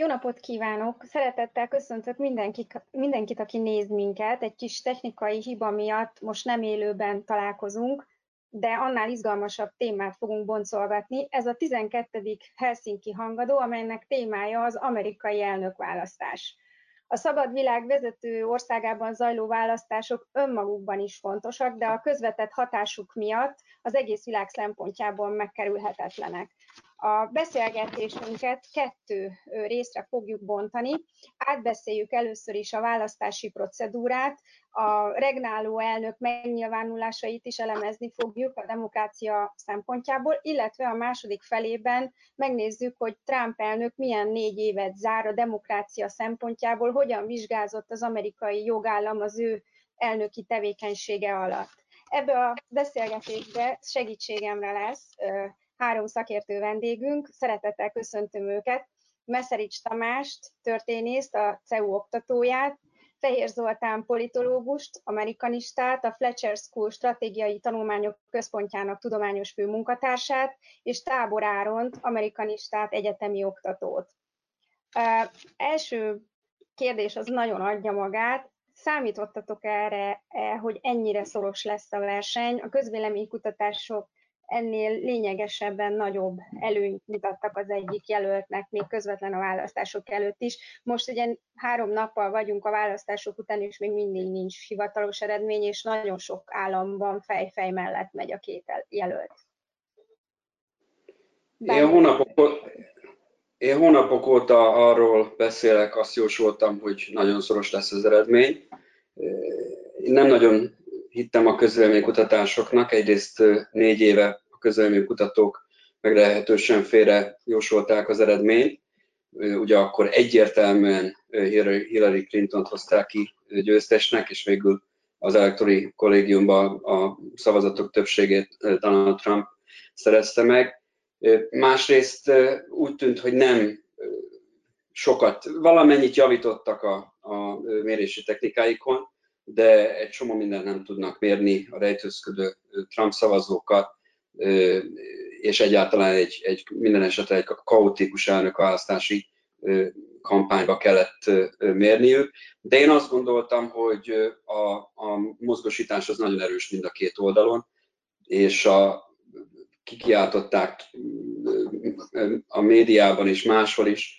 Jó napot kívánok! Szeretettel köszöntök mindenkit, mindenkit, aki néz minket. Egy kis technikai hiba miatt most nem élőben találkozunk, de annál izgalmasabb témát fogunk boncolgatni. Ez a 12. Helsinki hangadó, amelynek témája az amerikai elnökválasztás. A szabad világ vezető országában zajló választások önmagukban is fontosak, de a közvetett hatásuk miatt az egész világ szempontjából megkerülhetetlenek. A beszélgetésünket kettő részre fogjuk bontani. Átbeszéljük először is a választási procedúrát, a regnáló elnök megnyilvánulásait is elemezni fogjuk a demokrácia szempontjából, illetve a második felében megnézzük, hogy Trump elnök milyen négy évet zár a demokrácia szempontjából, hogyan vizsgázott az amerikai jogállam az ő elnöki tevékenysége alatt. Ebbe a beszélgetésbe segítségemre lesz három szakértő vendégünk, szeretettel köszöntöm őket, Meszerics Tamást, történészt, a CEU oktatóját, Fehér Zoltán politológust, amerikanistát, a Fletcher School stratégiai tanulmányok központjának tudományos főmunkatársát, és Tábor Áront, amerikanistát, egyetemi oktatót. Uh, első kérdés az nagyon adja magát. Számítottatok erre, hogy ennyire szoros lesz a verseny? A közvéleménykutatások ennél lényegesebben nagyobb előnyt mutattak az egyik jelöltnek, még közvetlen a választások előtt is. Most ugye három nappal vagyunk a választások után, és még mindig nincs hivatalos eredmény, és nagyon sok államban fejfej mellett megy a két jelölt. Én hónapok, én hónapok óta arról beszélek, azt jósoltam, hogy nagyon szoros lesz az eredmény. Én nem nagyon hittem a közvéleménykutatásoknak. Egyrészt négy éve a közvéleménykutatók meglehetősen félre jósolták az eredményt. Ugye akkor egyértelműen Hillary Clinton-t hozták ki győztesnek, és végül az elektori kollégiumban a szavazatok többségét Donald Trump szerezte meg. Másrészt úgy tűnt, hogy nem sokat, valamennyit javítottak a, a mérési technikáikon, de egy csomó mindent nem tudnak mérni a rejtőzködő Trump szavazókat, és egyáltalán egy, egy minden esetre egy kaotikus elnökválasztási kampányba kellett mérniük. De én azt gondoltam, hogy a, a mozgosítás az nagyon erős mind a két oldalon, és a, kikiáltották a médiában és máshol is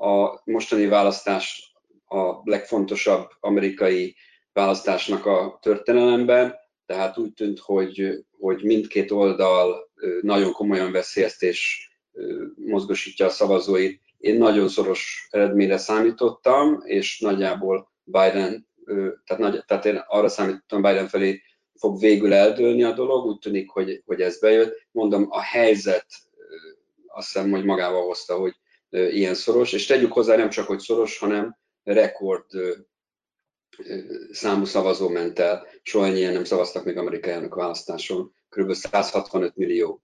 a mostani választás a legfontosabb amerikai választásnak a történelemben, tehát úgy tűnt, hogy, hogy mindkét oldal nagyon komolyan veszi ezt és mozgosítja a szavazóit. Én nagyon szoros eredményre számítottam, és nagyjából Biden, tehát, nagy, tehát én arra számítottam Biden felé fog végül eldőlni a dolog, úgy tűnik, hogy, hogy ez bejött. Mondom, a helyzet azt hiszem, hogy magával hozta, hogy ilyen szoros, és tegyük hozzá nem csak, hogy szoros, hanem rekord számú szavazó ment el, soha ennyien nem szavaztak még amerikai elnök választáson, kb. 165 millió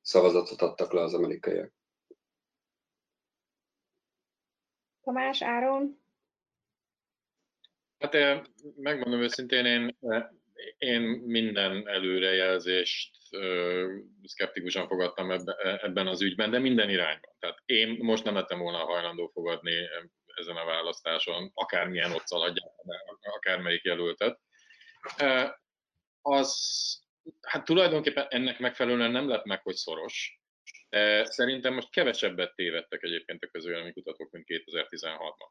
szavazatot adtak le az amerikaiak. Tamás, Áron? Hát megmondom őszintén, én, én minden előrejelzést szkeptikusan fogadtam ebben az ügyben, de minden irányban. Tehát én most nem lettem volna hajlandó fogadni ezen a választáson, akármilyen ott szaladják, akármelyik jelöltet. Az, hát tulajdonképpen ennek megfelelően nem lett meg, hogy szoros. De szerintem most kevesebbet tévedtek egyébként a közvélemény kutatók, mint 2016-ban.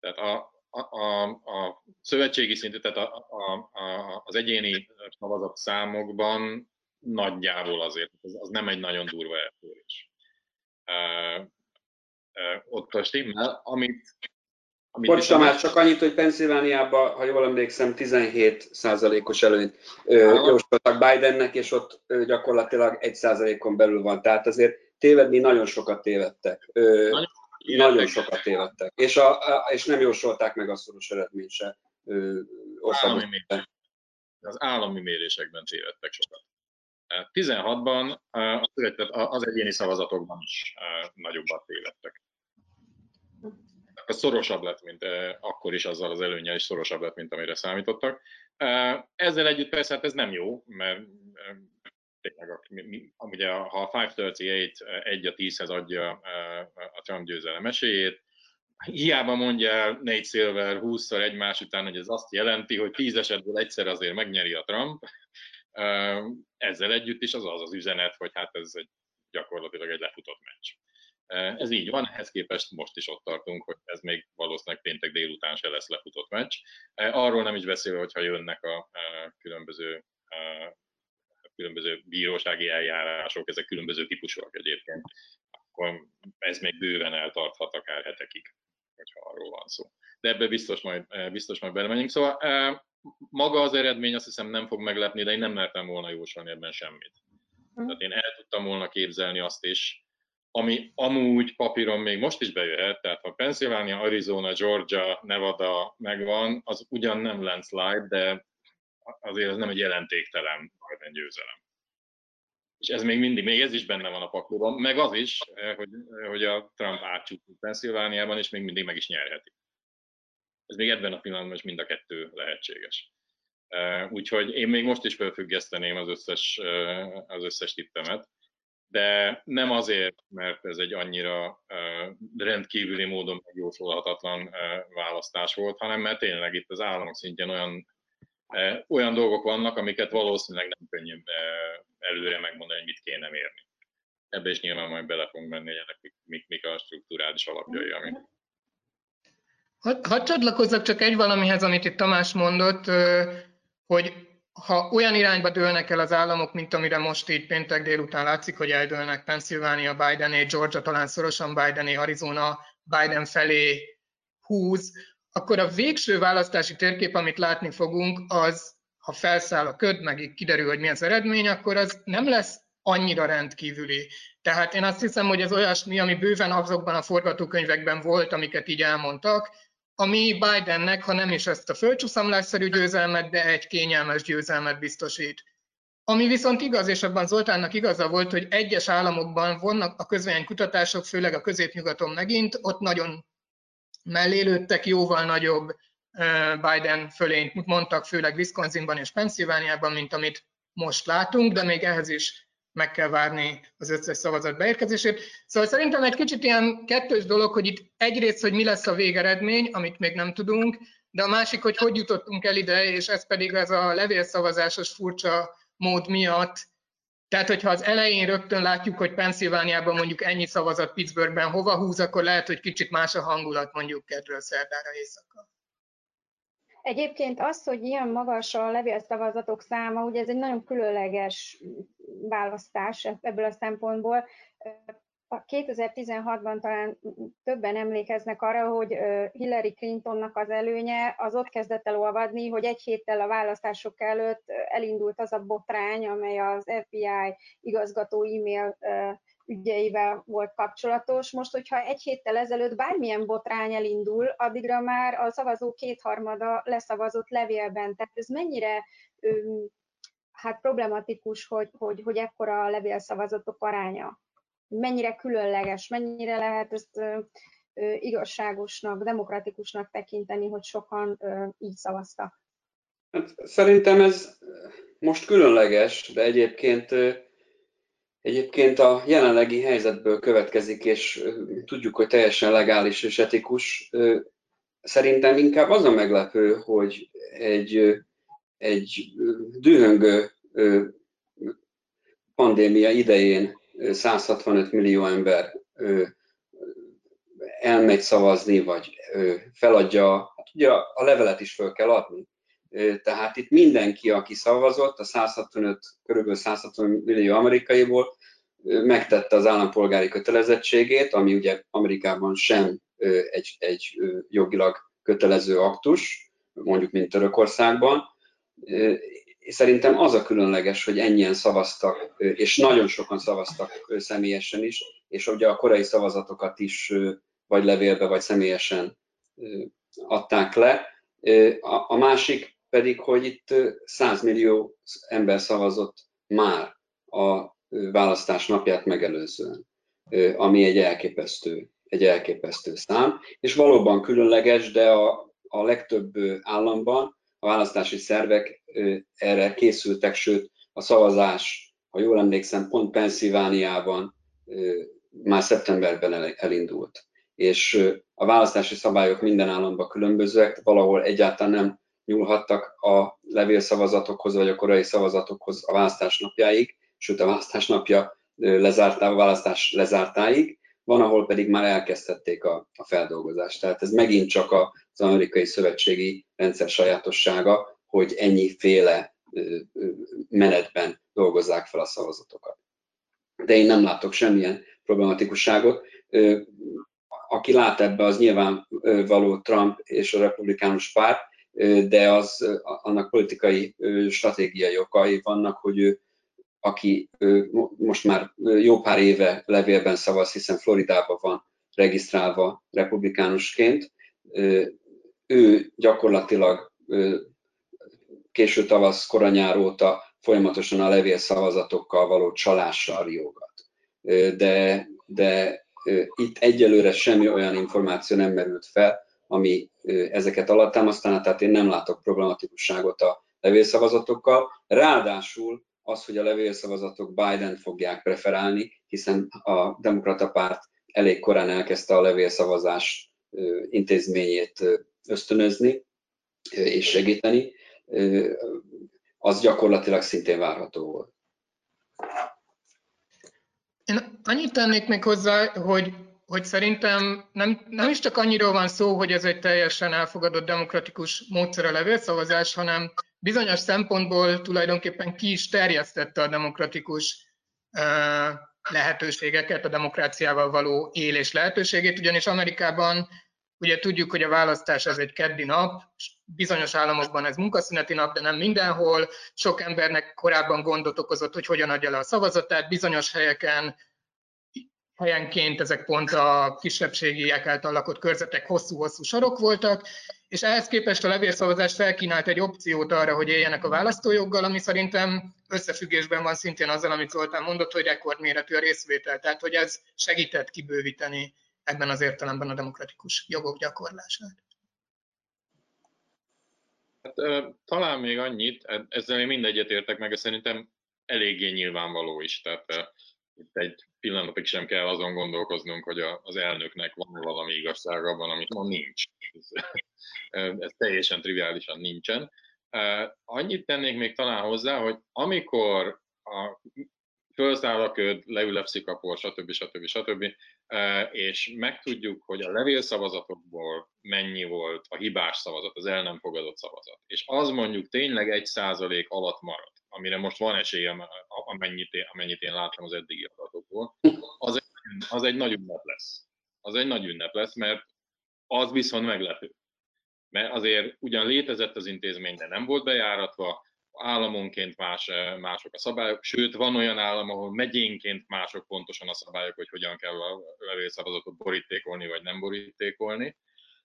Tehát a, a, a, a szövetségi szintű, tehát a, a, a, az egyéni szavazat számokban nagyjából azért, az, az nem egy nagyon durva eltörés ott a stimmel, amit amit Bocs, Tamás, csak annyit, hogy Pennsylvániában, ha jól emlékszem, 17 os előnyt jósoltak Bidennek, és ott gyakorlatilag 1 on belül van. Tehát azért tévedni nagyon sokat tévedtek. Nagyon, nagyon sokat tévedtek. És, a, és nem jósolták meg a szoros eredményt se. Állami az állami mérésekben tévedtek sokat. 16-ban az egyéni szavazatokban is nagyobbat tévedtek szorosabb lett, mint akkor is azzal az előnye is szorosabb lett, mint amire számítottak. Ezzel együtt persze hát ez nem jó, mert tényleg, ugye ha a 538 egy a 10-hez adja a Trump győzelem esélyét, hiába mondja el Nate Silver 20-szor egymás után, hogy ez azt jelenti, hogy tíz esetből egyszer azért megnyeri a Trump, ezzel együtt is az az az üzenet, hogy hát ez egy gyakorlatilag egy lefutott meccs. Ez így van, ehhez képest most is ott tartunk, hogy ez még valószínűleg péntek délután se lesz lefutott meccs. Arról nem is beszélve, hogyha jönnek a különböző különböző bírósági eljárások, ezek különböző típusúak egyébként, akkor ez még bőven eltarthat akár hetekig, hogyha arról van szó. De ebbe biztos majd, biztos majd belemegyünk. Szóval maga az eredmény azt hiszem nem fog meglepni, de én nem mertem volna jósolni ebben semmit. Hm. Tehát én el tudtam volna képzelni azt is, ami amúgy papíron még most is bejöhet, tehát ha Pennsylvania, Arizona, Georgia, Nevada megvan, az ugyan nem landslide, de azért ez nem egy jelentéktelen Biden győzelem. És ez még mindig, még ez is benne van a pakliban, meg az is, hogy, hogy a Trump átcsúszik Pennsylvániában, és még mindig meg is nyerheti. Ez még ebben a pillanatban is mind a kettő lehetséges. Úgyhogy én még most is felfüggeszteném az összes, az összes tippemet, de nem azért, mert ez egy annyira rendkívüli módon megjósolhatatlan választás volt, hanem mert tényleg itt az államok szintjén olyan, olyan dolgok vannak, amiket valószínűleg nem könnyű előre megmondani, hogy mit kéne mérni. Ebbe is nyilván majd bele fogunk menni, hogy ennek mik, mik a strukturális alapjai, ami Hadd csatlakozzak csak egy valamihez, amit itt Tamás mondott, hogy ha olyan irányba dőlnek el az államok, mint amire most így péntek délután látszik, hogy eldőlnek Pennsylvania, Bidené, Georgia talán szorosan Bidené, Arizona Biden felé húz, akkor a végső választási térkép, amit látni fogunk, az, ha felszáll a köd, meg kiderül, hogy mi az eredmény, akkor az nem lesz annyira rendkívüli. Tehát én azt hiszem, hogy ez olyasmi, ami bőven azokban a forgatókönyvekben volt, amiket így elmondtak, ami Bidennek, ha nem is ezt a földcsúszamlásszerű győzelmet, de egy kényelmes győzelmet biztosít. Ami viszont igaz, és abban Zoltánnak igaza volt, hogy egyes államokban vannak a közvénykutatások, főleg a középnyugaton megint, ott nagyon mellélődtek, jóval nagyobb Biden fölényt mondtak, főleg Wisconsinban és Pennsylvániában, mint amit most látunk, de még ehhez is meg kell várni az összes szavazat beérkezését. Szóval szerintem egy kicsit ilyen kettős dolog, hogy itt egyrészt, hogy mi lesz a végeredmény, amit még nem tudunk, de a másik, hogy hogy jutottunk el ide, és ez pedig ez a levélszavazásos furcsa mód miatt. Tehát, hogyha az elején rögtön látjuk, hogy Pennsylvániában mondjuk ennyi szavazat Pittsburghben hova húz, akkor lehet, hogy kicsit más a hangulat mondjuk kedről szerdára éjszaka. Egyébként az, hogy ilyen magas a levélszavazatok száma, ugye ez egy nagyon különleges választás ebből a szempontból. A 2016-ban talán többen emlékeznek arra, hogy Hillary Clintonnak az előnye az ott kezdett el olvadni, hogy egy héttel a választások előtt elindult az a botrány, amely az FBI igazgató e-mail ügyeivel volt kapcsolatos. Most, hogyha egy héttel ezelőtt bármilyen botrány elindul, addigra már a szavazó kétharmada leszavazott levélben. Tehát ez mennyire hát problematikus, hogy, hogy, hogy ekkora a levélszavazatok aránya. Mennyire különleges, mennyire lehet ezt igazságosnak, demokratikusnak tekinteni, hogy sokan így szavaztak. Hát, szerintem ez most különleges, de egyébként Egyébként a jelenlegi helyzetből következik, és tudjuk, hogy teljesen legális és etikus. Szerintem inkább az a meglepő, hogy egy, egy dühöngő pandémia idején 165 millió ember elmegy szavazni, vagy feladja, hát ugye a levelet is föl kell adni. Tehát itt mindenki, aki szavazott, a 165, körülbelül 165 millió amerikaiból megtette az állampolgári kötelezettségét, ami ugye Amerikában sem egy, egy jogilag kötelező aktus, mondjuk mint Törökországban. Szerintem az a különleges, hogy ennyien szavaztak, és nagyon sokan szavaztak személyesen is, és ugye a korai szavazatokat is vagy levélbe, vagy személyesen adták le. A másik pedig, hogy itt 100 millió ember szavazott már a választás napját megelőzően, ami egy elképesztő, egy elképesztő szám, és valóban különleges, de a, a legtöbb államban a választási szervek erre készültek, sőt a szavazás, ha jól emlékszem, pont Pennsylvániában már szeptemberben elindult. És a választási szabályok minden államban különbözőek, valahol egyáltalán nem nyúlhattak a levélszavazatokhoz, vagy a korai szavazatokhoz a választás napjáig, sőt a választás napja lezártá, a választás lezártáig, van, ahol pedig már elkezdhették a, a feldolgozást. Tehát ez megint csak az amerikai szövetségi rendszer sajátossága, hogy ennyiféle menetben dolgozzák fel a szavazatokat. De én nem látok semmilyen problematikusságot. Aki lát ebbe, az nyilvánvaló Trump és a republikánus párt, de az annak politikai stratégiai okai vannak, hogy ő, aki most már jó pár éve levélben szavaz, hiszen Floridában van regisztrálva republikánusként, ő gyakorlatilag késő tavasz, koranyár óta folyamatosan a levélszavazatokkal való csalással riogat. De, de itt egyelőre semmi olyan információ nem merült fel, ami ezeket alattámasztaná, tehát én nem látok problematikusságot a levélszavazatokkal. Ráadásul az, hogy a levélszavazatok Biden fogják preferálni, hiszen a demokrata párt elég korán elkezdte a levélszavazás intézményét ösztönözni és segíteni, az gyakorlatilag szintén várható volt. Én annyit tennék még hozzá, hogy, hogy szerintem nem, nem is csak annyiról van szó, hogy ez egy teljesen elfogadott demokratikus módszer a levélszavazás, hanem bizonyos szempontból tulajdonképpen ki is terjesztette a demokratikus lehetőségeket, a demokráciával való élés lehetőségét, ugyanis Amerikában Ugye tudjuk, hogy a választás ez egy keddi nap, bizonyos államokban ez munkaszüneti nap, de nem mindenhol. Sok embernek korábban gondot okozott, hogy hogyan adja le a szavazatát. Bizonyos helyeken helyenként ezek pont a kisebbségiek által lakott körzetek hosszú-hosszú sorok voltak, és ehhez képest a levélszavazás felkínált egy opciót arra, hogy éljenek a választójoggal, ami szerintem összefüggésben van szintén azzal, amit Zoltán mondott, hogy rekordméretű a részvétel, tehát hogy ez segített kibővíteni ebben az értelemben a demokratikus jogok gyakorlását. Hát, talán még annyit, e, ezzel én mindegyet értek meg, és szerintem eléggé nyilvánvaló is. Tehát itt egy pillanatig sem kell azon gondolkoznunk, hogy az elnöknek van valami igazság abban, amit ma nincs. Ez, ez teljesen triviálisan nincsen. Annyit tennék még talán hozzá, hogy amikor a fölszáll a köd, leül a szikapor, stb. stb. stb. És megtudjuk, hogy a levélszavazatokból mennyi volt a hibás szavazat, az el nem fogadott szavazat. És az mondjuk tényleg egy százalék alatt marad, amire most van esélyem, amennyit én, amennyit én láttam az eddigi adatokból, az egy, az egy nagy ünnep lesz. Az egy nagy ünnep lesz, mert az viszont meglepő. Mert azért ugyan létezett az intézmény, de nem volt bejáratva, államonként más, eh, mások a szabályok, sőt van olyan állam, ahol megyénként mások pontosan a szabályok, hogy hogyan kell a levélszavazatot borítékolni vagy nem borítékolni.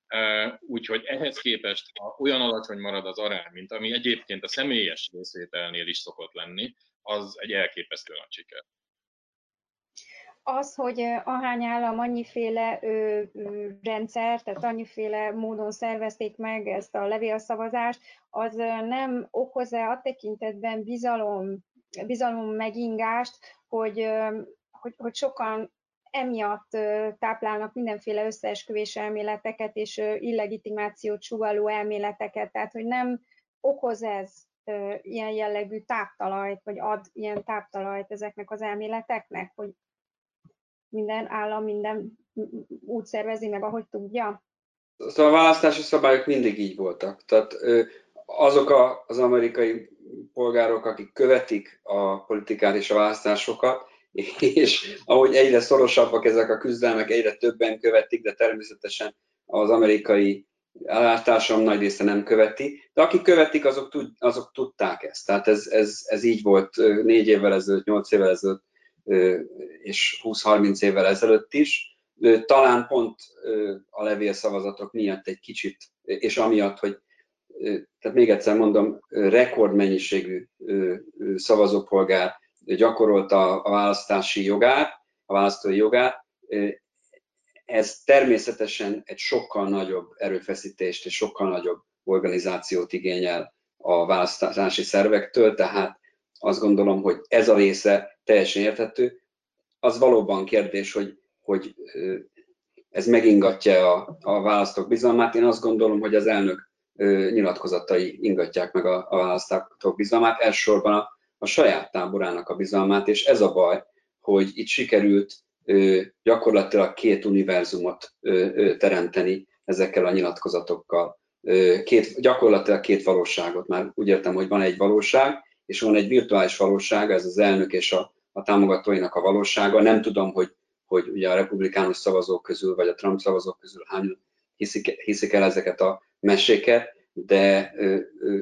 Eh, úgyhogy ehhez képest, ha olyan alacsony marad az arány, mint ami egyébként a személyes részvételnél is szokott lenni, az egy elképesztő nagy siker az, hogy ahány állam annyiféle ö, rendszer, tehát annyiféle módon szervezték meg ezt a levélszavazást, az nem okoz-e a tekintetben bizalom, bizalom megingást, hogy, hogy, hogy sokan emiatt táplálnak mindenféle összeesküvés elméleteket és illegitimációt sugaló elméleteket, tehát hogy nem okoz ez ilyen jellegű táptalajt, vagy ad ilyen táptalajt ezeknek az elméleteknek, hogy minden állam minden úgy szervezi meg, ahogy tudja? Szóval a választási szabályok mindig így voltak. Tehát azok az amerikai polgárok, akik követik a politikát és a választásokat, és ahogy egyre szorosabbak ezek a küzdelmek, egyre többen követik, de természetesen az amerikai társadalom nagy része nem követi, de akik követik, azok, tud, azok tudták ezt. Tehát ez, ez, ez így volt négy évvel ezelőtt, nyolc évvel ezelőtt, és 20-30 évvel ezelőtt is. Talán pont a levélszavazatok miatt egy kicsit, és amiatt, hogy tehát még egyszer mondom, rekordmennyiségű szavazópolgár gyakorolta a választási jogát, a választói jogát, ez természetesen egy sokkal nagyobb erőfeszítést és sokkal nagyobb organizációt igényel a választási szervektől, tehát azt gondolom, hogy ez a része teljesen érthető. Az valóban kérdés, hogy, hogy ez megingatja a, a választók bizalmát. Én azt gondolom, hogy az elnök nyilatkozatai ingatják meg a, a választók bizalmát, elsősorban a, a saját táborának a bizalmát, és ez a baj, hogy itt sikerült gyakorlatilag két univerzumot teremteni ezekkel a nyilatkozatokkal. Két, gyakorlatilag két valóságot, már úgy értem, hogy van egy valóság, és van egy virtuális valóság, ez az elnök és a, a támogatóinak a valósága. Nem tudom, hogy, hogy ugye a republikánus szavazók közül, vagy a Trump szavazók közül hány hiszik, hiszik el ezeket a meséket, de,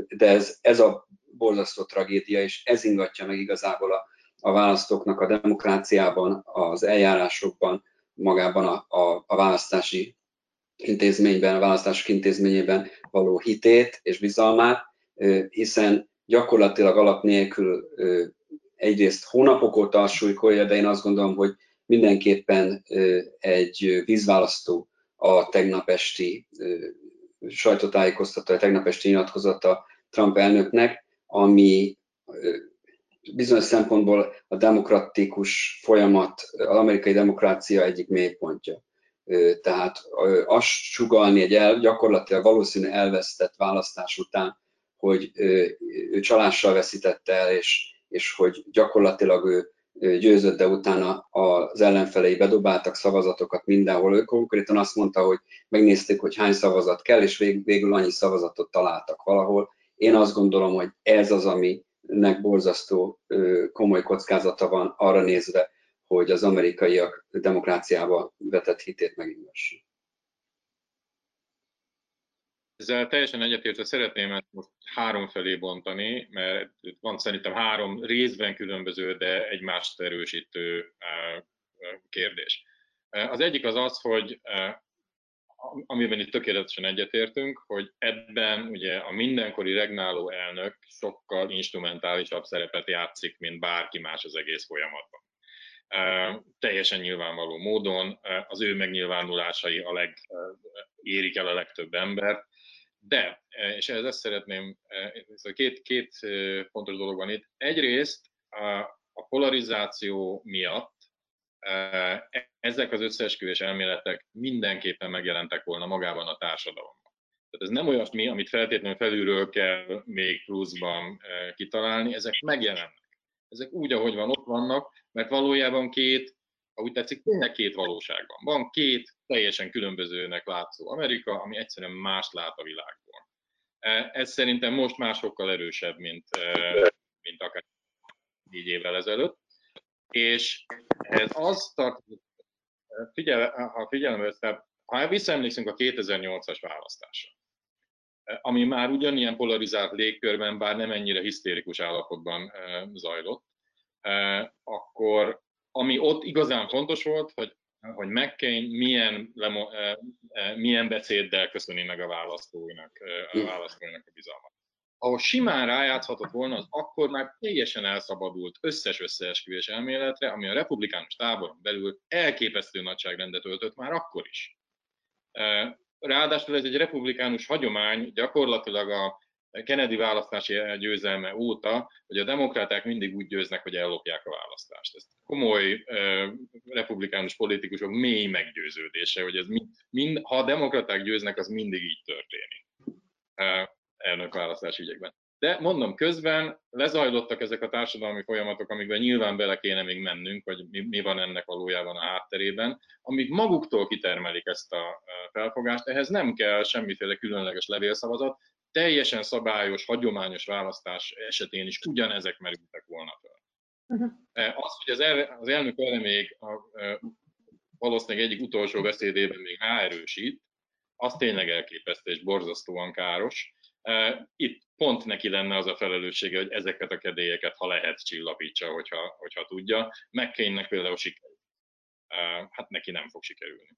de ez, ez a borzasztó tragédia, és ez ingatja meg igazából a, a választóknak a demokráciában, az eljárásokban, magában a, a, a választási intézményben, a választások intézményében való hitét és bizalmát, hiszen gyakorlatilag alap nélkül egyrészt hónapok óta súlykolja, de én azt gondolom, hogy mindenképpen egy vízválasztó a tegnap esti sajtótájékoztató, a tegnap esti nyilatkozata Trump elnöknek, ami bizonyos szempontból a demokratikus folyamat, az amerikai demokrácia egyik mélypontja. Tehát azt sugalni egy el, gyakorlatilag valószínű elvesztett választás után, hogy ő csalással veszítette el, és, és hogy gyakorlatilag ő győzött, de utána az ellenfelei bedobáltak szavazatokat mindenhol. Ő konkrétan azt mondta, hogy megnézték, hogy hány szavazat kell, és végül annyi szavazatot találtak valahol. Én azt gondolom, hogy ez az, aminek borzasztó komoly kockázata van arra nézve, hogy az amerikaiak demokráciába vetett hitét megingassa. Ezzel teljesen egyetértve szeretném ezt most három felé bontani, mert van szerintem három részben különböző, de egymást erősítő kérdés. Az egyik az az, hogy amiben itt tökéletesen egyetértünk, hogy ebben ugye a mindenkori regnáló elnök sokkal instrumentálisabb szerepet játszik, mint bárki más az egész folyamatban. Teljesen nyilvánvaló módon az ő megnyilvánulásai a leg, érik el a legtöbb embert, de, e, és ehhez ezt szeretném, szóval két, két e, fontos dolog van itt. Egyrészt a polarizáció miatt ezek az összeesküvés elméletek mindenképpen megjelentek volna magában a társadalomban. Tehát ez nem olyasmi, amit feltétlenül felülről kell még pluszban kitalálni, ezek megjelennek. Ezek úgy, ahogy van, ott vannak, mert valójában két ha úgy tetszik, tényleg két valóság van. Két teljesen különbözőnek látszó Amerika, ami egyszerűen más lát a világból. E, ez szerintem most másokkal erősebb, mint, e, mint akár négy évvel ezelőtt. És ez az tartozik, figyel, ha figyelembe ha visszaemlékszünk a 2008-as választásra, e, ami már ugyanilyen polarizált légkörben, bár nem ennyire hisztérikus állapotban zajlott, akkor ami ott igazán fontos volt, hogy, hogy McCain milyen, lemo, eh, eh, milyen beszéddel köszöni meg a választóinak, eh, a választóinak a bizalmat. Ahol simán rájátszhatott volna, az akkor már teljesen elszabadult összes összeesküvés elméletre, ami a republikánus táboron belül elképesztő nagyságrendet öltött már akkor is. Ráadásul ez egy republikánus hagyomány, gyakorlatilag a Kennedy választási győzelme óta, hogy a demokraták mindig úgy győznek, hogy ellopják a választást. Ez komoly uh, republikánus politikusok mély meggyőződése, hogy ez mind, mind, ha a demokraták győznek, az mindig így történik uh, elnökválasztási ügyekben. De mondom, közben lezajlottak ezek a társadalmi folyamatok, amikben nyilván bele kéne még mennünk, hogy mi, mi van ennek valójában a hátterében, amik maguktól kitermelik ezt a felfogást. Ehhez nem kell semmiféle különleges levélszavazat, teljesen szabályos, hagyományos választás esetén is ugyanezek merültek volna fel. Uh-huh. Az, hogy az, el, az elnök erre még a, a, valószínűleg egyik utolsó beszédében még ráerősít, az tényleg elképesztő és borzasztóan káros. Itt pont neki lenne az a felelőssége, hogy ezeket a kedélyeket, ha lehet, csillapítsa, hogyha, hogyha tudja. McCainnek például sikerül. Hát neki nem fog sikerülni.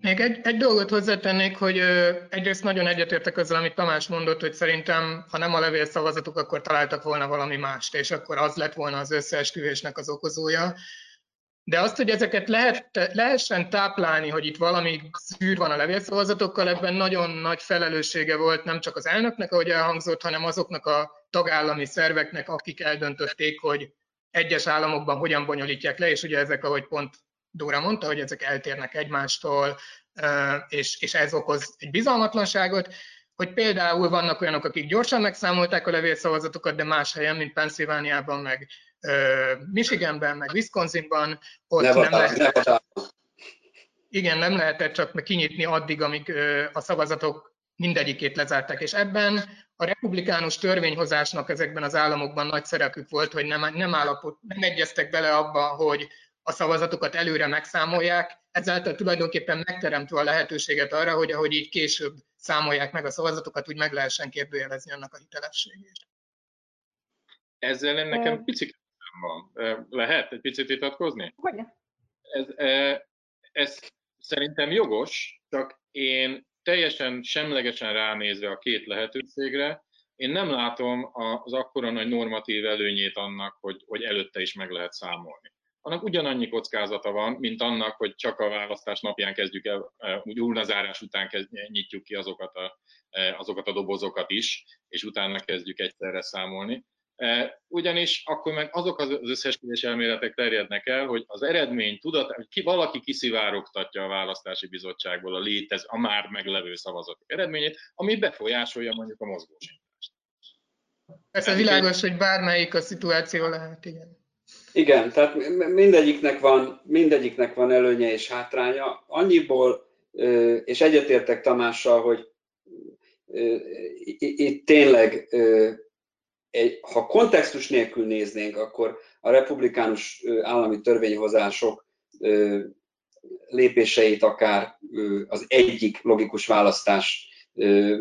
Még egy, egy dolgot hozzátennék, hogy ö, egyrészt nagyon egyetértek azzal, amit Tamás mondott, hogy szerintem, ha nem a levélszavazatok, akkor találtak volna valami mást, és akkor az lett volna az összeesküvésnek az okozója. De azt, hogy ezeket lehet, lehessen táplálni, hogy itt valami szűr van a levélszavazatokkal, ebben nagyon nagy felelőssége volt nem csak az elnöknek, ahogy elhangzott, hanem azoknak a tagállami szerveknek, akik eldöntötték, hogy egyes államokban hogyan bonyolítják le, és ugye ezek, ahogy pont Dóra mondta, hogy ezek eltérnek egymástól, és, és ez okoz egy bizalmatlanságot, hogy például vannak olyanok, akik gyorsan megszámolták a levélszavazatokat, de más helyen, mint Pennsylvániában, meg Michiganben, meg Wisconsinban, ott nem, nem lehetett, igen, nem lehetett csak kinyitni addig, amíg a szavazatok mindegyikét lezárták, és ebben a republikánus törvényhozásnak ezekben az államokban nagy szerepük volt, hogy nem, nem, állapot, nem egyeztek bele abba, hogy a szavazatokat előre megszámolják, ezáltal tulajdonképpen megteremtve a lehetőséget arra, hogy ahogy így később számolják meg a szavazatokat, úgy meg lehessen kérdőjelezni annak a hitelességét. Ezzel nekem picit van. Lehet egy picit vitatkozni? Hogy? Ez, ez szerintem jogos, csak én teljesen semlegesen ránézve a két lehetőségre, én nem látom az akkora nagy normatív előnyét annak, hogy, hogy előtte is meg lehet számolni. Annak ugyanannyi kockázata van, mint annak, hogy csak a választás napján kezdjük el, úgy urnazárás után kezd, nyitjuk ki azokat a, azokat a dobozokat is, és utána kezdjük egyszerre számolni. Ugyanis akkor meg azok az összesküvés elméletek terjednek el, hogy az eredmény tudat, hogy ki, valaki kiszivárogtatja a választási bizottságból a létez, a már meglevő szavazatok eredményét, ami befolyásolja mondjuk a mozgósítást. Persze világos, hogy bármelyik a szituáció lehet, igen. Igen, tehát mindegyiknek van, mindegyiknek van előnye és hátránya. Annyiból, és egyetértek Tamással, hogy itt tényleg egy, ha kontextus nélkül néznénk, akkor a republikánus állami törvényhozások lépéseit akár az egyik logikus választás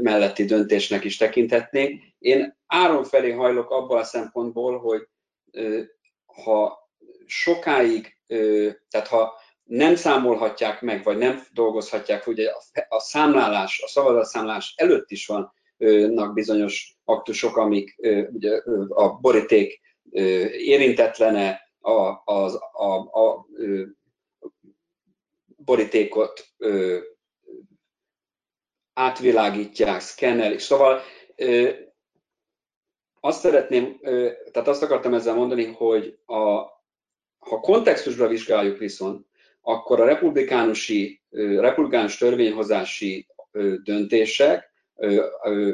melletti döntésnek is tekinthetnénk. Én áron felé hajlok abból a szempontból, hogy ha sokáig, tehát ha nem számolhatják meg, vagy nem dolgozhatják, ugye a számlálás, a szavazatszámlálás előtt is van nak bizonyos aktusok, amik ugye, a boríték érintetlene, a, a, a, a borítékot átvilágítják, szkennelik. Szóval azt szeretném, tehát azt akartam ezzel mondani, hogy a, ha kontextusra vizsgáljuk viszont, akkor a republikánusi, republikánus törvényhozási döntések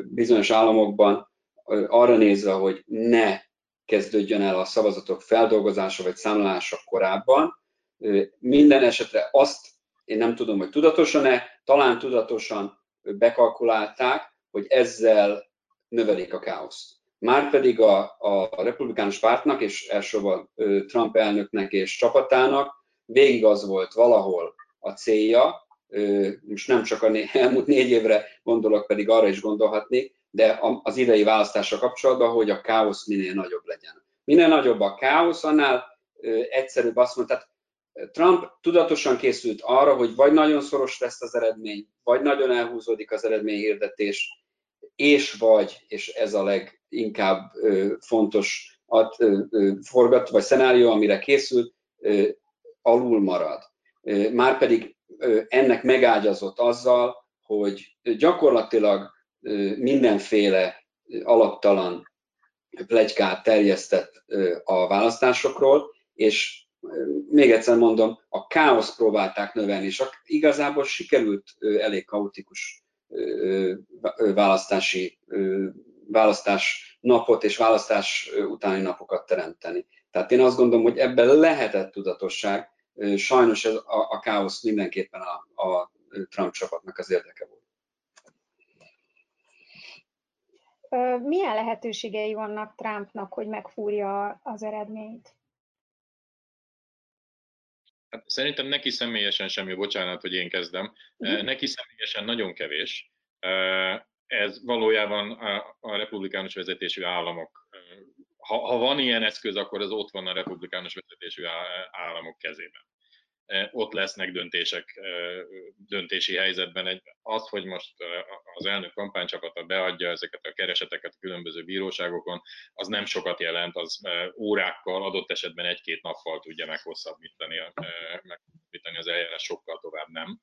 bizonyos államokban arra nézve, hogy ne kezdődjön el a szavazatok feldolgozása vagy számlálása korábban. Minden esetre azt én nem tudom, hogy tudatosan-e, talán tudatosan bekalkulálták, hogy ezzel növelik a káoszt. Márpedig a, a republikánus pártnak, és elsősorban Trump elnöknek és csapatának végig az volt valahol a célja, most nem csak a elmúlt négy évre gondolok, pedig arra is gondolhatnék, de az idei választásra kapcsolatban, hogy a káosz minél nagyobb legyen. Minél nagyobb a káosz, annál egyszerűbb azt mondta, Trump tudatosan készült arra, hogy vagy nagyon szoros lesz az eredmény, vagy nagyon elhúzódik az eredményhirdetés, és vagy, és ez a leginkább fontos forgat, vagy szenárió, amire készült, alul marad. Márpedig ennek megágyazott azzal, hogy gyakorlatilag mindenféle alaptalan plegykát terjesztett a választásokról, és még egyszer mondom, a káosz próbálták növelni, és igazából sikerült elég kaotikus választási választás napot és választás utáni napokat teremteni. Tehát én azt gondolom, hogy ebben lehetett tudatosság, sajnos ez a, a káosz mindenképpen a, a Trump csapatnak az érdeke volt. Milyen lehetőségei vannak Trumpnak, hogy megfúrja az eredményt? Hát szerintem neki személyesen semmi, bocsánat, hogy én kezdem, uh-huh. neki személyesen nagyon kevés. Ez valójában a, a republikánus vezetésű államok ha, ha van ilyen eszköz, akkor az ott van a republikánus vezetésű államok kezében. E, ott lesznek döntések e, döntési helyzetben. Egy, az, hogy most e, az elnök kampánycsapata beadja ezeket a kereseteket a különböző bíróságokon, az nem sokat jelent, az órákkal, adott esetben egy-két nappal tudja meghosszabbítani, meghosszabbítani az eljárás, sokkal tovább nem.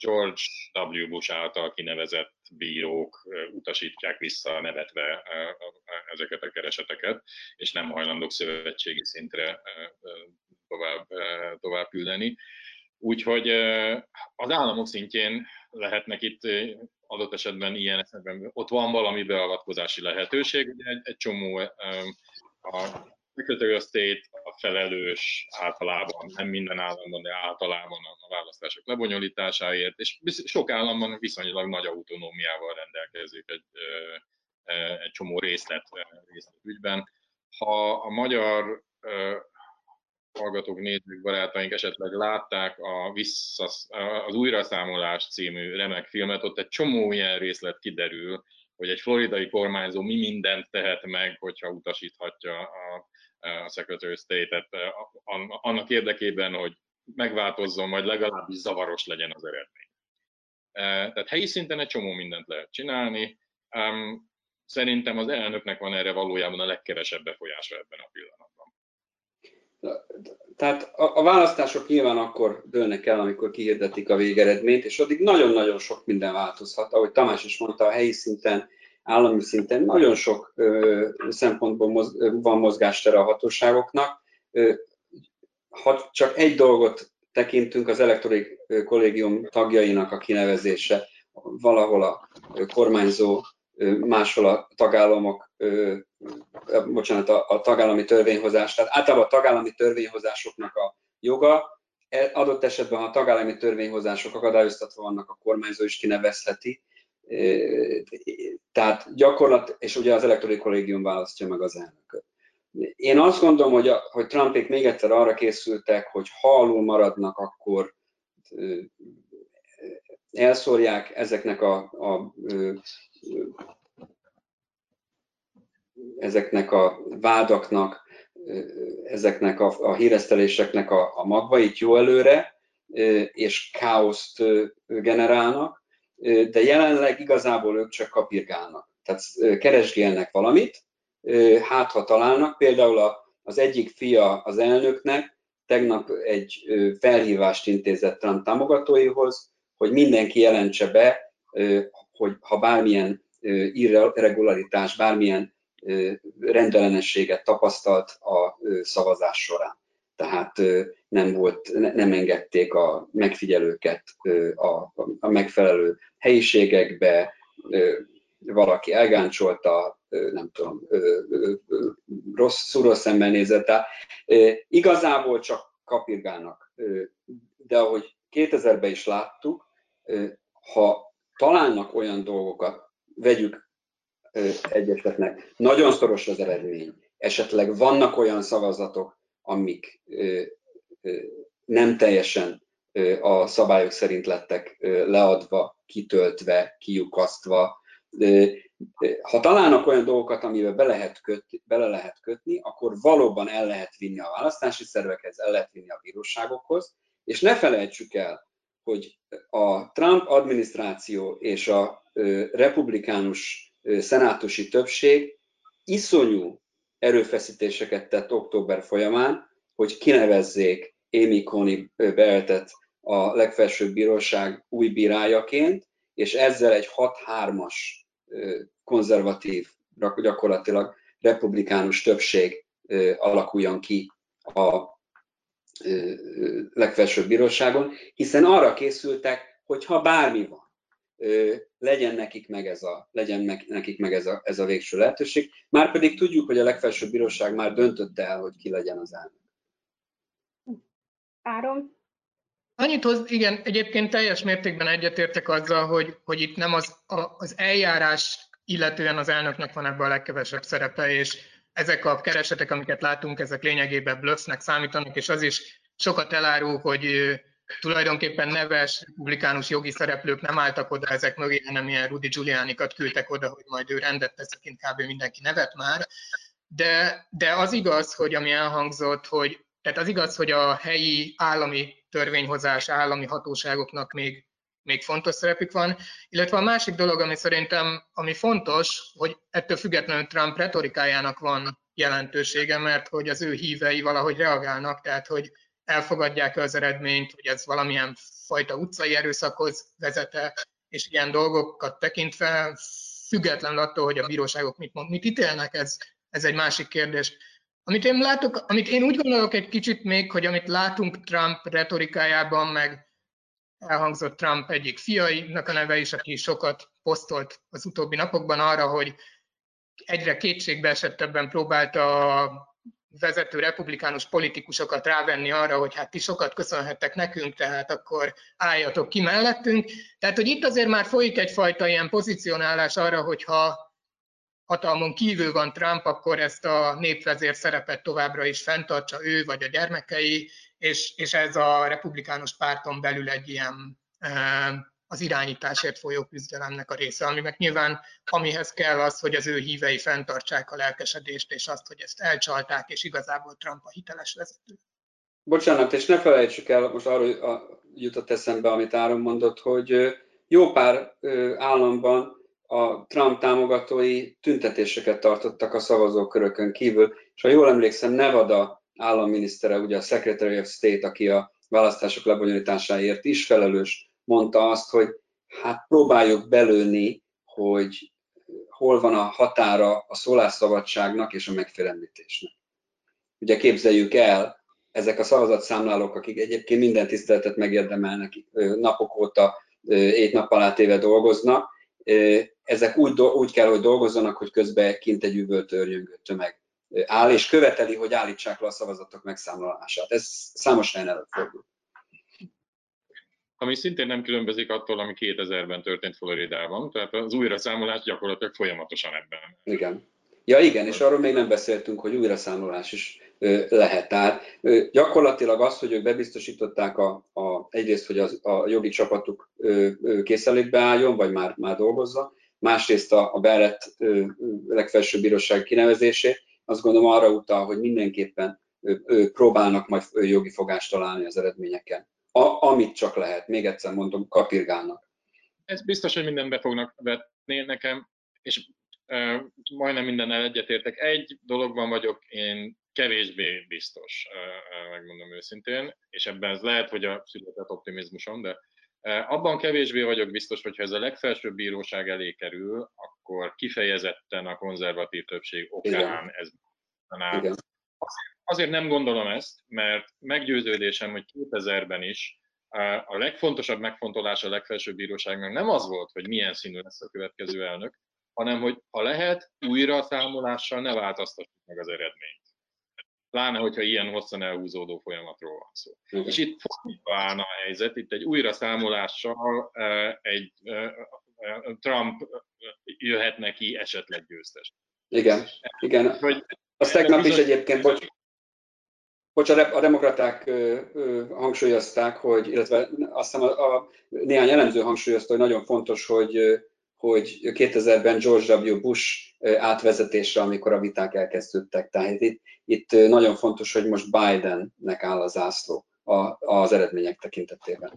George W. Bush által kinevezett bírók utasítják vissza nevetve ezeket a kereseteket, és nem hajlandók szövetségi szintre tovább, tovább küldeni. Úgyhogy az államok szintjén lehetnek itt adott esetben ilyen esetben, ott van valami beavatkozási lehetőség, egy, egy csomó a Secretary of State a felelős általában, nem minden államban, de általában a választások lebonyolításáért, és sok államban viszonylag nagy autonómiával rendelkezik egy, egy csomó részlet, részlet ügyben. Ha a magyar hallgatók, nézők, barátaink esetleg látták a visszasz, az Újraszámolás című remek filmet, ott egy csomó ilyen részlet kiderül, hogy egy floridai kormányzó mi mindent tehet meg, hogyha utasíthatja a, a Secretary of State-et annak érdekében, hogy megváltozzon, vagy legalábbis zavaros legyen az eredmény. Tehát helyi szinten egy csomó mindent lehet csinálni. Szerintem az elnöknek van erre valójában a legkevesebb befolyása ebben a pillanatban. Tehát a, a választások nyilván akkor dőlnek el, amikor kihirdetik a végeredményt, és addig nagyon-nagyon sok minden változhat. Ahogy Tamás is mondta, a helyi szinten, állami szinten nagyon sok szempontból moz, van mozgástere a hatóságoknak. Ha csak egy dolgot tekintünk, az elektorik kollégium tagjainak a kinevezése, valahol a kormányzó, máshol a tagállamok bocsánat, a, a tagállami törvényhozás. Tehát általában a tagállami törvényhozásoknak a joga, e, adott esetben, ha a tagállami törvényhozások akadályoztatva vannak, a kormányzó is kinevezheti. Tehát gyakorlat, és ugye az elektorai kollégium választja meg az elnököt. Én azt gondolom, hogy, a, hogy Trumpék még egyszer arra készültek, hogy ha alul maradnak, akkor elszórják ezeknek a, a ezeknek a vádaknak, ezeknek a, a híreszteléseknek a, a magvait jó előre, és káoszt generálnak, de jelenleg igazából ők csak kapirgálnak. Tehát keresgélnek valamit, hát ha találnak, például az egyik fia az elnöknek tegnap egy felhívást intézett Trump támogatóihoz, hogy mindenki jelentse be, hogy ha bármilyen irregularitás, bármilyen rendellenességet tapasztalt a szavazás során. Tehát nem, volt, nem engedték a megfigyelőket a, a megfelelő helyiségekbe, valaki elgáncsolta, nem tudom, rossz, rossz szemmel nézett. Tehát igazából csak kapirgálnak. De ahogy 2000-ben is láttuk, ha találnak olyan dolgokat, vegyük egyeseknek. Nagyon szoros az eredmény. Esetleg vannak olyan szavazatok, amik nem teljesen a szabályok szerint lettek leadva, kitöltve, kiukasztva. Ha találnak olyan dolgokat, amivel be lehet kötni, bele lehet kötni, akkor valóban el lehet vinni a választási szervekhez, el lehet vinni a bíróságokhoz, és ne felejtsük el, hogy a Trump adminisztráció és a republikánus szenátusi többség iszonyú erőfeszítéseket tett október folyamán, hogy kinevezzék Amy Coney Beltet a legfelsőbb bíróság új bírájaként, és ezzel egy 6-3-as konzervatív, gyakorlatilag republikánus többség alakuljon ki a legfelsőbb bíróságon, hiszen arra készültek, hogy ha bármi van, legyen nekik meg ez a, legyen nekik meg ez a, ez a végső lehetőség. Márpedig tudjuk, hogy a legfelsőbb bíróság már döntötte el, hogy ki legyen az elnök. Áron? Annyit hoz, igen, egyébként teljes mértékben egyetértek azzal, hogy, hogy itt nem az, a, az eljárás illetően az elnöknek van ebben a legkevesebb szerepe, és ezek a keresetek, amiket látunk, ezek lényegében bluffnek számítanak, és az is sokat elárul, hogy tulajdonképpen neves republikánus jogi szereplők nem álltak oda ezek mögé, hanem ilyen Rudy Giulianikat küldtek oda, hogy majd ő rendet teszekint kb. mindenki nevet már. De, de az igaz, hogy ami elhangzott, hogy tehát az igaz, hogy a helyi állami törvényhozás, állami hatóságoknak még, még fontos szerepük van, illetve a másik dolog, ami szerintem ami fontos, hogy ettől függetlenül Trump retorikájának van jelentősége, mert hogy az ő hívei valahogy reagálnak, tehát hogy elfogadják az eredményt, hogy ez valamilyen fajta utcai erőszakhoz vezete, és ilyen dolgokat tekintve, függetlenül attól, hogy a bíróságok mit, mond, mit ítélnek, ez, ez egy másik kérdés. Amit én látok, amit én úgy gondolok egy kicsit még, hogy amit látunk Trump retorikájában, meg elhangzott Trump egyik fiainak a neve is, aki sokat posztolt az utóbbi napokban arra, hogy egyre kétségbe esettebben próbálta a vezető republikánus politikusokat rávenni arra, hogy hát ti sokat köszönhettek nekünk, tehát akkor álljatok ki mellettünk. Tehát, hogy itt azért már folyik egyfajta ilyen pozícionálás arra, hogyha hatalmon kívül van Trump, akkor ezt a népvezér szerepet továbbra is fenntartsa ő vagy a gyermekei, és, és ez a republikánus párton belül egy ilyen az irányításért folyó küzdelemnek a része, aminek nyilván amihez kell az, hogy az ő hívei fenntartsák a lelkesedést, és azt, hogy ezt elcsalták, és igazából Trump a hiteles vezető. Bocsánat, és ne felejtsük el, most arról jutott eszembe, amit Áron mondott, hogy jó pár államban a Trump támogatói tüntetéseket tartottak a szavazókörökön kívül, és ha jól emlékszem, Nevada államminisztere, ugye a Secretary of State, aki a választások lebonyolításáért is felelős, mondta azt, hogy hát próbáljuk belőni, hogy hol van a határa a szólásszabadságnak és a megfélemlítésnek. Ugye képzeljük el, ezek a szavazatszámlálók, akik egyébként minden tiszteletet megérdemelnek, napok óta, ét nap alá téve dolgoznak, ezek úgy, úgy kell, hogy dolgozzanak, hogy közben kint egy üvöltörjön tömeg áll, és követeli, hogy állítsák le a szavazatok megszámlálását. Ez számos helyen előfordul. Ami szintén nem különbözik attól, ami 2000-ben történt Floridában, tehát az újraszámolás gyakorlatilag folyamatosan ebben. Igen. Ja igen, és arról még nem beszéltünk, hogy újraszámolás is lehet. Tehát gyakorlatilag az, hogy ők bebiztosították a, a, egyrészt, hogy az, a jogi csapatuk készelétbe álljon, vagy már, már dolgozza, másrészt a, a Barrett legfelsőbb bíróság kinevezését, azt gondolom arra utal, hogy mindenképpen próbálnak majd jogi fogást találni az eredményeken. A, amit csak lehet, még egyszer mondom, kapirgálnak. Ez biztos, hogy mindenbe fognak vetni nekem, és e, majdnem mindennel egyetértek. Egy dologban vagyok én kevésbé biztos, e, megmondom őszintén, és ebben ez lehet, hogy a született optimizmusom, de abban kevésbé vagyok biztos, hogy ha ez a legfelsőbb bíróság elé kerül, akkor kifejezetten a konzervatív többség okán Igen. ez Igen. Azért nem gondolom ezt, mert meggyőződésem, hogy 2000-ben is a legfontosabb megfontolás a legfelsőbb bíróságnak nem az volt, hogy milyen színű lesz a következő elnök, hanem hogy ha lehet, újra számolással ne változtassuk meg az eredményt. Pláne, hogyha ilyen hosszan elhúzódó folyamatról van szó. Igen. És itt fordítva állna a helyzet, itt egy újra számolással egy Trump jöhet neki esetleg győztes. Igen, igen. Hogy, Azt tegnap is egyébként, bocs, bocs a demokraták hangsúlyozták, hogy, illetve azt hiszem a, a, néhány elemző hangsúlyozta, hogy nagyon fontos, hogy hogy 2000-ben George W. Bush átvezetésre, amikor a viták elkezdődtek. Tehát itt, itt nagyon fontos, hogy most Bidennek áll a zászló az eredmények tekintetében.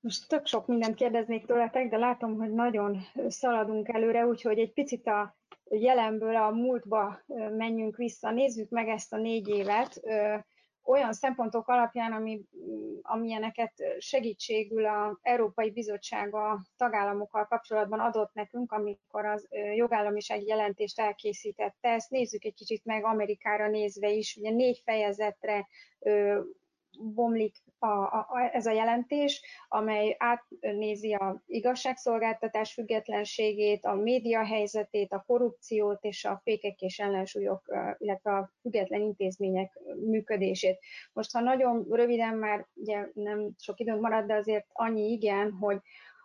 Most tök sok mindent kérdeznék tőletek, de látom, hogy nagyon szaladunk előre, úgyhogy egy picit a jelenből a múltba menjünk vissza. Nézzük meg ezt a négy évet olyan szempontok alapján, ami, amilyeneket segítségül az Európai Bizottság a tagállamokkal kapcsolatban adott nekünk, amikor az jogállamisági jelentést elkészítette. Ezt nézzük egy kicsit meg Amerikára nézve is. Ugye négy fejezetre bomlik a, a, ez a jelentés, amely átnézi a igazságszolgáltatás függetlenségét, a média helyzetét, a korrupciót és a fékek és ellensúlyok, illetve a független intézmények működését. Most, ha nagyon röviden már ugye nem sok időnk marad, de azért annyi igen, hogy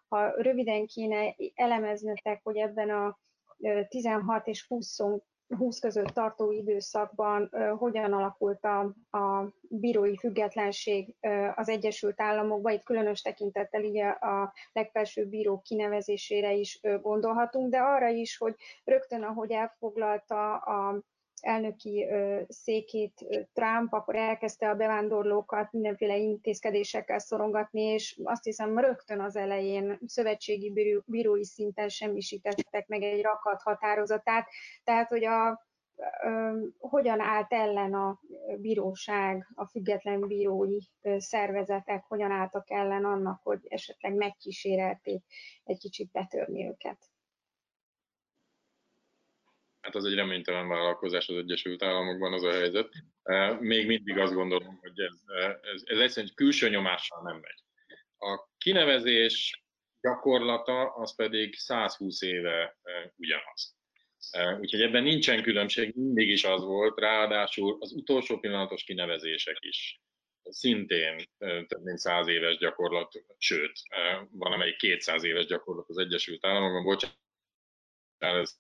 ha röviden kéne elemeznetek, hogy ebben a 16 és 20 20 között tartó időszakban hogyan alakult a, a bírói függetlenség az Egyesült Államokban. Itt különös tekintettel így a legfelsőbb bíró kinevezésére is gondolhatunk, de arra is, hogy rögtön, ahogy elfoglalta a elnöki székét Trump, akkor elkezdte a bevándorlókat mindenféle intézkedésekkel szorongatni, és azt hiszem rögtön az elején szövetségi bírói szinten semmisítettek meg egy rakat határozatát, tehát hogy a, hogyan állt ellen a bíróság, a független bírói szervezetek, hogyan álltak ellen annak, hogy esetleg megkísérelték egy kicsit betörni őket. Hát az egy reménytelen vállalkozás az Egyesült Államokban az a helyzet. Még mindig azt gondolom, hogy ez, ez, ez egyszerűen külső nyomással nem megy. A kinevezés gyakorlata az pedig 120 éve ugyanaz. Úgyhogy ebben nincsen különbség, mindig is az volt, ráadásul az utolsó pillanatos kinevezések is szintén több mint száz éves gyakorlat, sőt, van amelyik 200 éves gyakorlat az Egyesült Államokban, bocsánat, ez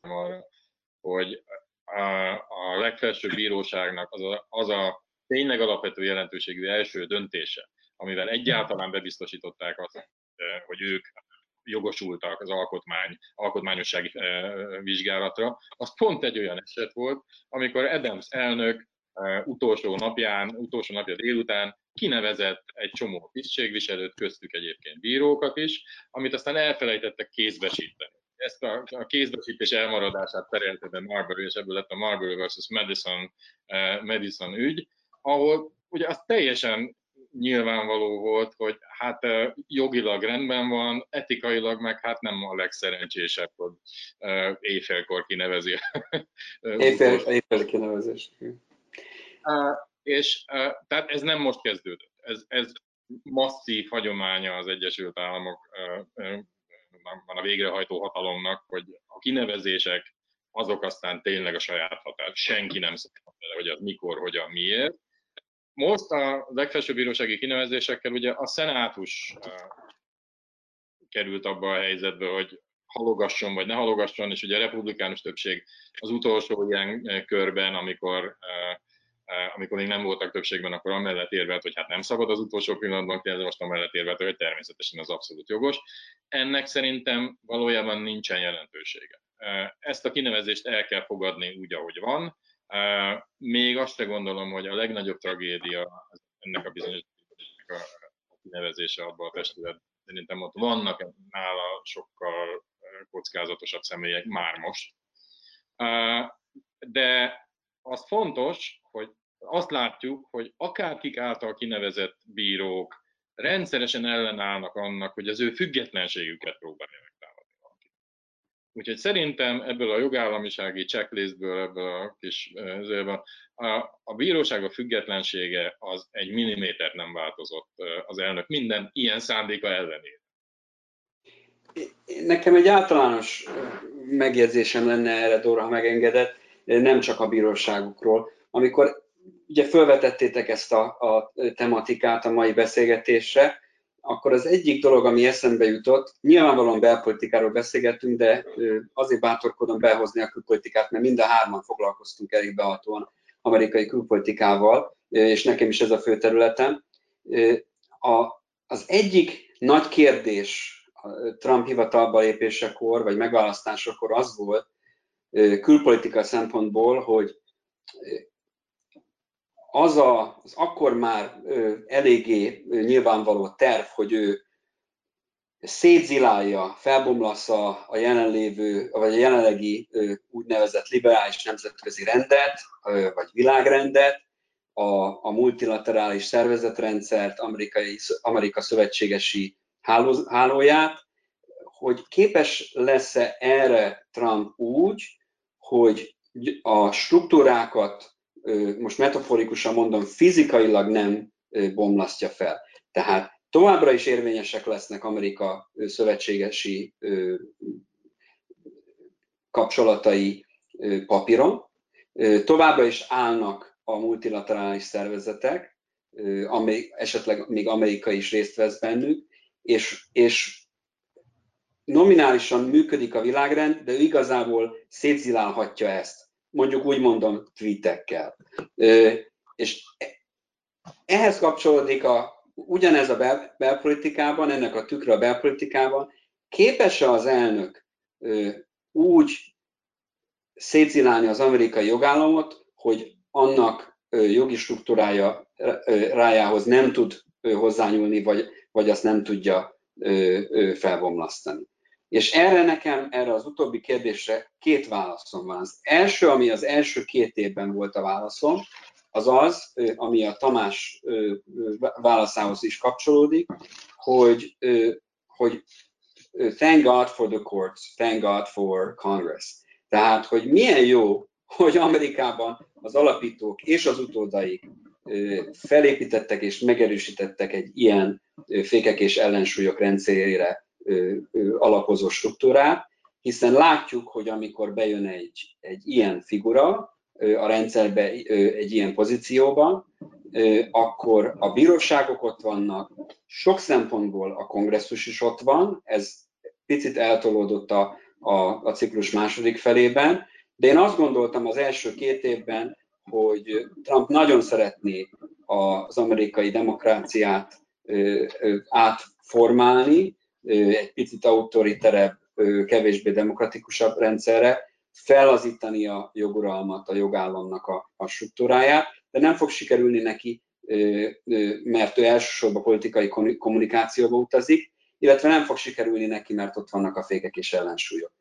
arra, hogy a, a legfelsőbb bíróságnak az a, az a tényleg alapvető jelentőségű első döntése, amivel egyáltalán bebiztosították azt, hogy ők jogosultak az alkotmány, alkotmányossági vizsgálatra, az pont egy olyan eset volt, amikor Adams elnök utolsó napján, utolsó napja délután kinevezett egy csomó tisztségviselőt, köztük egyébként bírókat is, amit aztán elfelejtettek kézbesíteni. Ezt a, a kézbesítés elmaradását perelte be Marbury, és ebből lett a Marbury versus Madison, uh, Madison ügy, ahol ugye az teljesen nyilvánvaló volt, hogy hát jogilag rendben van, etikailag meg hát nem a legszerencsésebb, hogy éjfélkor kinevezi. Éjfél, éjfél kinevezés. És tehát ez nem most kezdődött. Ez, ez masszív hagyománya az Egyesült Államok van a végrehajtó hatalomnak, hogy a kinevezések azok aztán tényleg a saját határ. Senki nem szokta hogy az mikor, hogyan, miért. Most a legfelsőbb bírósági kinevezésekkel ugye a szenátus került abba a helyzetbe, hogy halogasson vagy ne halogasson, és ugye a republikánus többség az utolsó ilyen körben, amikor amikor még nem voltak többségben, akkor amellett érvelt, hogy hát nem szabad az utolsó pillanatban kérdezni, most amellett érvelt, hogy természetesen az abszolút jogos. Ennek szerintem valójában nincsen jelentősége. Ezt a kinevezést el kell fogadni úgy, ahogy van. Még azt se gondolom, hogy a legnagyobb tragédia ennek a bizonyos a kinevezése abban a testület. Szerintem ott vannak nála sokkal kockázatosabb személyek már most. De az fontos, hogy azt látjuk, hogy akárkik által kinevezett bírók rendszeresen ellenállnak annak, hogy az ő függetlenségüket próbálja megtámadni valaki. Úgyhogy szerintem ebből a jogállamisági checklistből, ebből a kis ezéből, a, a bíróság függetlensége az egy millimétert nem változott az elnök minden ilyen szándéka ellenére. Nekem egy általános megjegyzésem lenne erre, Dóra, ha megengedett, nem csak a bíróságokról. Amikor ugye felvetettétek ezt a, a tematikát a mai beszélgetésre, akkor az egyik dolog, ami eszembe jutott, nyilvánvalóan belpolitikáról beszélgettünk, de azért bátorkodom behozni a külpolitikát, mert mind a hárman foglalkoztunk elég behatóan amerikai külpolitikával, és nekem is ez a fő területem. A, az egyik nagy kérdés Trump hivatalba lépésekor, vagy megválasztásakor az volt, külpolitika szempontból, hogy az a, az akkor már eléggé nyilvánvaló terv, hogy ő szétzilálja, felbomlassza a jelenlévő, vagy a jelenlegi úgynevezett liberális nemzetközi rendet, vagy világrendet, a, a multilaterális szervezetrendszert, amerikai, Amerika szövetségesi háló, hálóját, hogy képes lesz-e erre Trump úgy, hogy a struktúrákat most metaforikusan mondom, fizikailag nem bomlasztja fel. Tehát továbbra is érvényesek lesznek Amerika szövetségesi kapcsolatai papíron, továbbra is állnak a multilaterális szervezetek, amely, esetleg még Amerika is részt vesz bennük, és, és nominálisan működik a világrend, de ő igazából szétzilálhatja ezt mondjuk úgy mondom, tweetekkel. És ehhez kapcsolódik a, ugyanez a bel, belpolitikában, ennek a tükre a belpolitikában, képes-e az elnök úgy szétzilálni az amerikai jogállamot, hogy annak jogi struktúrája rájához nem tud hozzányúlni, vagy, vagy azt nem tudja felbomlasztani. És erre nekem, erre az utóbbi kérdésre két válaszom van. Az első, ami az első két évben volt a válaszom, az az, ami a Tamás válaszához is kapcsolódik, hogy, hogy thank God for the courts, thank God for Congress. Tehát, hogy milyen jó, hogy Amerikában az alapítók és az utódaik felépítettek és megerősítettek egy ilyen fékek és ellensúlyok rendszerére alapozó struktúrát, hiszen látjuk, hogy amikor bejön egy, egy ilyen figura a rendszerbe, egy ilyen pozícióba, akkor a bíróságok ott vannak, sok szempontból a kongresszus is ott van, ez picit eltolódott a, a, a ciklus második felében, de én azt gondoltam az első két évben, hogy Trump nagyon szeretné az amerikai demokráciát átformálni, egy picit autoriterebb, kevésbé demokratikusabb rendszerre, felazítani a joguralmat, a jogállamnak a, a struktúráját, de nem fog sikerülni neki, mert ő elsősorban politikai kommunikációba utazik, illetve nem fog sikerülni neki, mert ott vannak a fékek és ellensúlyok.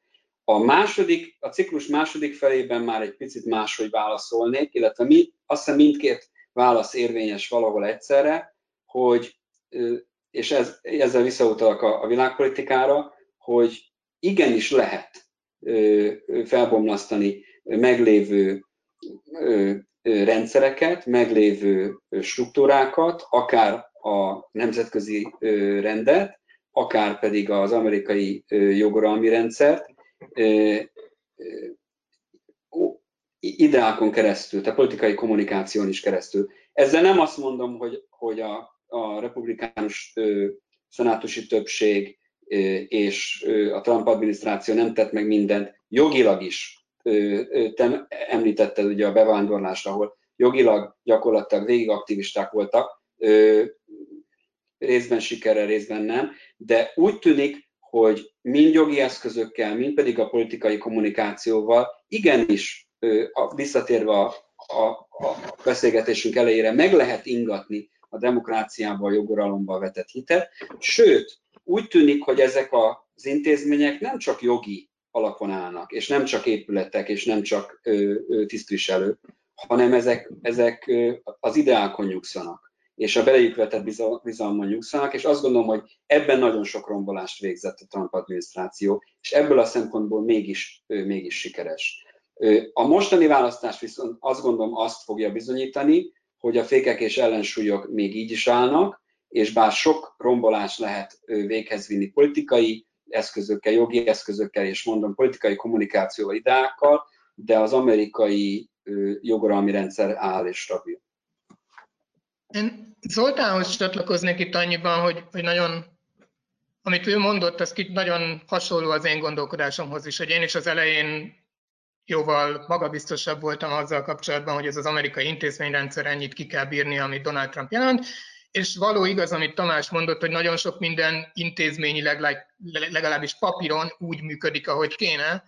A második, a ciklus második felében már egy picit máshogy válaszolnék, illetve mi, azt hiszem mindkét válasz érvényes valahol egyszerre, hogy, és ez, ezzel visszautalak a, a világpolitikára, hogy igenis lehet felbomlasztani meglévő rendszereket, meglévő struktúrákat, akár a nemzetközi rendet, akár pedig az amerikai jogoralmi rendszert, ideákon keresztül, tehát politikai kommunikáción is keresztül. Ezzel nem azt mondom, hogy, hogy a, a republikánus szenátusi többség és a Trump adminisztráció nem tett meg mindent, jogilag is. Te említetted ugye a bevándorlást, ahol jogilag gyakorlatilag végig aktivisták voltak, részben sikerrel, részben nem, de úgy tűnik, hogy mind jogi eszközökkel, mind pedig a politikai kommunikációval igenis visszatérve a, a, a beszélgetésünk elejére meg lehet ingatni a demokráciába, a joguralomba vetett hitet, sőt, úgy tűnik, hogy ezek az intézmények nem csak jogi alapon állnak, és nem csak épületek, és nem csak tisztviselők, hanem ezek, ezek az ideákon nyugszanak, és a belejük vetett bizalmon nyugszanak, és azt gondolom, hogy ebben nagyon sok rombolást végzett a Trump adminisztráció, és ebből a szempontból mégis, mégis sikeres. A mostani választás viszont azt gondolom azt fogja bizonyítani, hogy a fékek és ellensúlyok még így is állnak, és bár sok rombolás lehet véghez vinni politikai eszközökkel, jogi eszközökkel, és mondom politikai kommunikációval, ideákkal, de az amerikai jogoralmi rendszer áll és stabil. Én Zoltánhoz csatlakoznék itt annyiban, hogy, hogy nagyon, amit ő mondott, az nagyon hasonló az én gondolkodásomhoz is, hogy én is az elején jóval magabiztosabb voltam azzal kapcsolatban, hogy ez az amerikai intézményrendszer ennyit ki kell bírni, amit Donald Trump jelent, és való igaz, amit Tamás mondott, hogy nagyon sok minden intézményileg, legalábbis papíron úgy működik, ahogy kéne.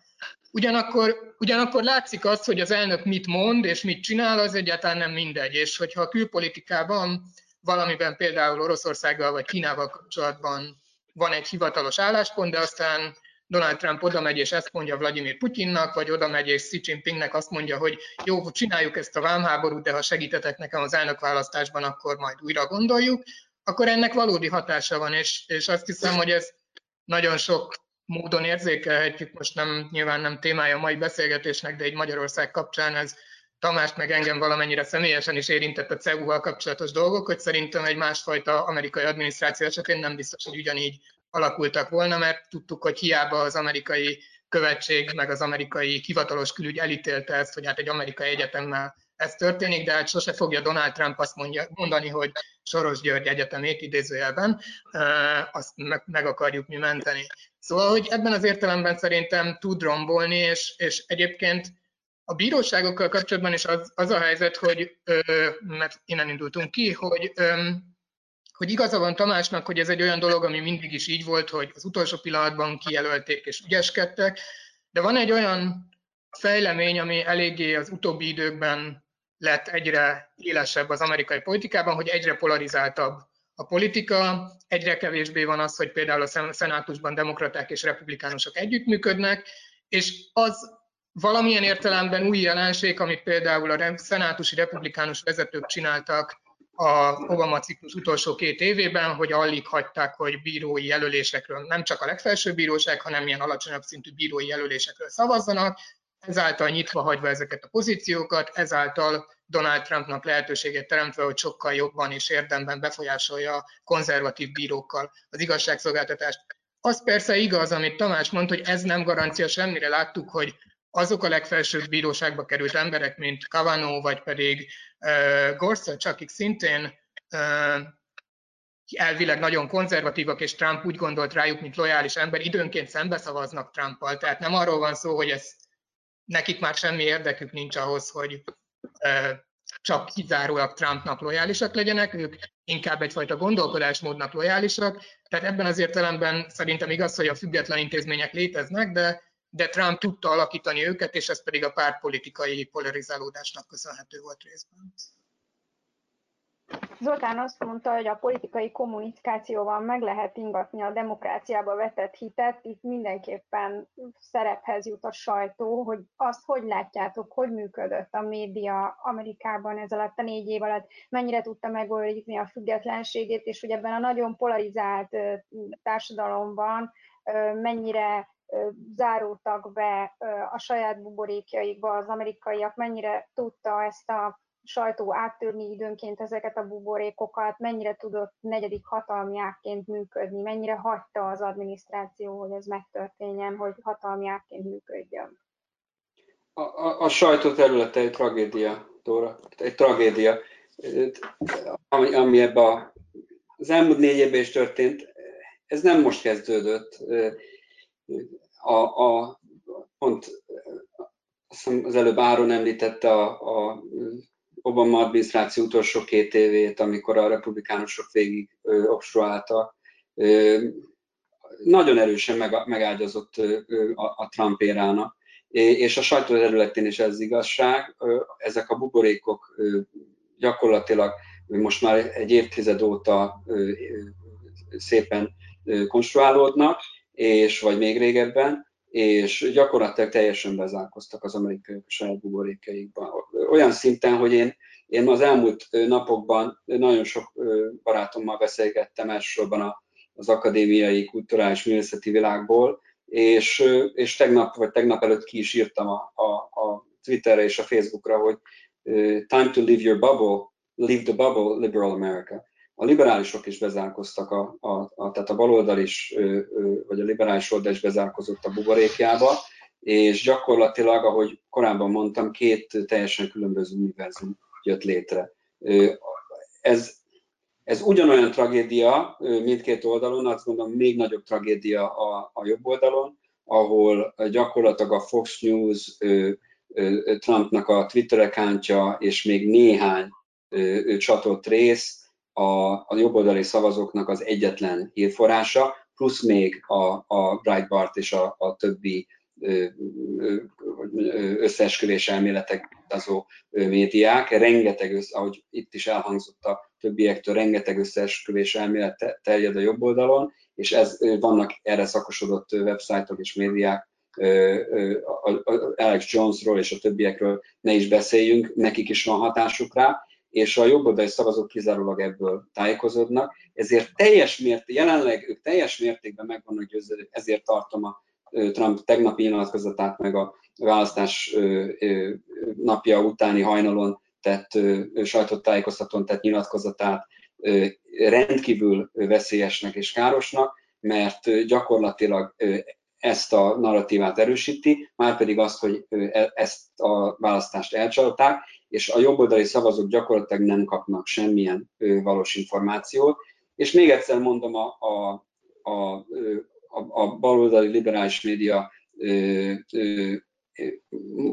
Ugyanakkor, ugyanakkor látszik az, hogy az elnök mit mond és mit csinál, az egyáltalán nem mindegy. És hogyha a külpolitikában valamiben például Oroszországgal vagy Kínával kapcsolatban van egy hivatalos álláspont, de aztán Donald Trump oda megy és ezt mondja Vladimir Putyinnak, vagy oda megy és Xi Jinpingnek azt mondja, hogy jó, csináljuk ezt a vámháborút, de ha segítetek nekem az elnökválasztásban, akkor majd újra gondoljuk, akkor ennek valódi hatása van, és, és azt hiszem, hogy ez nagyon sok módon érzékelhetjük, most nem, nyilván nem témája a mai beszélgetésnek, de egy Magyarország kapcsán ez Tamást meg engem valamennyire személyesen is érintett a CEU-val kapcsolatos dolgok, hogy szerintem egy másfajta amerikai adminisztráció esetén nem biztos, hogy ugyanígy alakultak volna, mert tudtuk, hogy hiába az amerikai követség, meg az amerikai hivatalos külügy elítélte ezt, hogy hát egy amerikai egyetemmel ez történik, de hát sose fogja Donald Trump azt mondja, mondani, hogy Soros György Egyetemét idézőjelben, azt meg, meg akarjuk mi menteni. Szóval, hogy ebben az értelemben szerintem tud rombolni, és, és egyébként a bíróságokkal kapcsolatban is az, az a helyzet, hogy, mert innen indultunk ki, hogy hogy igaza van Tamásnak, hogy ez egy olyan dolog, ami mindig is így volt, hogy az utolsó pillanatban kijelölték és ügyeskedtek, de van egy olyan fejlemény, ami eléggé az utóbbi időkben lett egyre élesebb az amerikai politikában, hogy egyre polarizáltabb a politika, egyre kevésbé van az, hogy például a szenátusban demokraták és republikánusok együttműködnek, és az valamilyen értelemben új jelenség, amit például a szenátusi republikánus vezetők csináltak a Obama ciklus utolsó két évében, hogy alig hagyták, hogy bírói jelölésekről, nem csak a legfelsőbb bíróság, hanem ilyen alacsonyabb szintű bírói jelölésekről szavazzanak. ezáltal nyitva hagyva ezeket a pozíciókat, ezáltal Donald Trumpnak lehetőséget teremtve, hogy sokkal jobban és érdemben befolyásolja a konzervatív bírókkal az igazságszolgáltatást. Az persze igaz, amit Tamás mondta, hogy ez nem garancia semmire. Láttuk, hogy azok a legfelsőbb bíróságba került emberek, mint Kavanaugh, vagy pedig uh, Gorsuch, akik szintén uh, elvileg nagyon konzervatívak, és Trump úgy gondolt rájuk, mint lojális ember, időnként szembeszavaznak Trumpal. Tehát nem arról van szó, hogy ez nekik már semmi érdekük nincs ahhoz, hogy csak kizárólag Trumpnak lojálisak legyenek, ők inkább egyfajta gondolkodásmódnak lojálisak. Tehát ebben az értelemben szerintem igaz, hogy a független intézmények léteznek, de, de Trump tudta alakítani őket, és ez pedig a pártpolitikai polarizálódásnak köszönhető volt részben. Zoltán azt mondta, hogy a politikai kommunikációval meg lehet ingatni a demokráciába vetett hitet. Itt mindenképpen szerephez jut a sajtó, hogy azt hogy látjátok, hogy működött a média Amerikában ez alatt a négy év alatt, mennyire tudta megőrizni a függetlenségét, és hogy ebben a nagyon polarizált társadalomban mennyire záródtak be a saját buborékjaikba az amerikaiak, mennyire tudta ezt a sajtó áttörni időnként ezeket a buborékokat, mennyire tudott negyedik hatalmi ágként működni, mennyire hagyta az adminisztráció, hogy ez megtörténjen, hogy hatalmi ágként működjön. A, a, a sajtó területe egy tragédia, Dóra, egy tragédia, ami, ami ebbe a, az elmúlt négy évben is történt, ez nem most kezdődött. A, a, pont az előbb Áron említette a, a Obama adminisztráció utolsó két évét, amikor a republikánusok végig obstruáltak, nagyon erősen meg, megágyazott a Trump érának. És a sajtó területén is ez igazság. Ezek a buborékok gyakorlatilag most már egy évtized óta szépen konstruálódnak, és vagy még régebben, és gyakorlatilag teljesen bezárkoztak az amerikaiak a saját buborékeikban. Olyan szinten, hogy én, én az elmúlt napokban nagyon sok barátommal beszélgettem, elsősorban az akadémiai, kulturális, művészeti világból, és, és tegnap, vagy tegnap előtt ki is írtam a, a, a Twitterre és a Facebookra, hogy time to leave your bubble, leave the bubble, liberal America a liberálisok is bezárkoztak, a, a, a, tehát a baloldal is, vagy a liberális oldal is bezárkozott a buborékjába, és gyakorlatilag, ahogy korábban mondtam, két teljesen különböző univerzum jött létre. Ez, ez ugyanolyan tragédia mindkét oldalon, azt gondolom még nagyobb tragédia a, a jobb oldalon, ahol gyakorlatilag a Fox News, Trumpnak a Twitter accountja és még néhány csatott rész a, a jobboldali szavazóknak az egyetlen hírforrása, plusz még a, a Breitbart és a, a többi összeesküvés elméletek azó médiák, rengeteg, ahogy itt is elhangzott a többiektől, rengeteg összeesküvés elmélet terjed a jobb oldalon, és ez, vannak erre szakosodott websájtok és médiák, Alex Jonesról és a többiekről ne is beszéljünk, nekik is van hatásuk rá, és a jobboldali szavazók kizárólag ebből tájékozódnak, ezért teljes mérték, jelenleg ők teljes mértékben meg vannak győződve, ezért tartom a Trump tegnapi nyilatkozatát, meg a választás napja utáni hajnalon tett sajtótájékoztatón tett nyilatkozatát rendkívül veszélyesnek és károsnak, mert gyakorlatilag ezt a narratívát erősíti, már pedig azt, hogy e, ezt a választást elcsalták, és a jobboldali szavazók gyakorlatilag nem kapnak semmilyen valós információt. És még egyszer mondom, a, a, a, a, a baloldali liberális média ö, ö,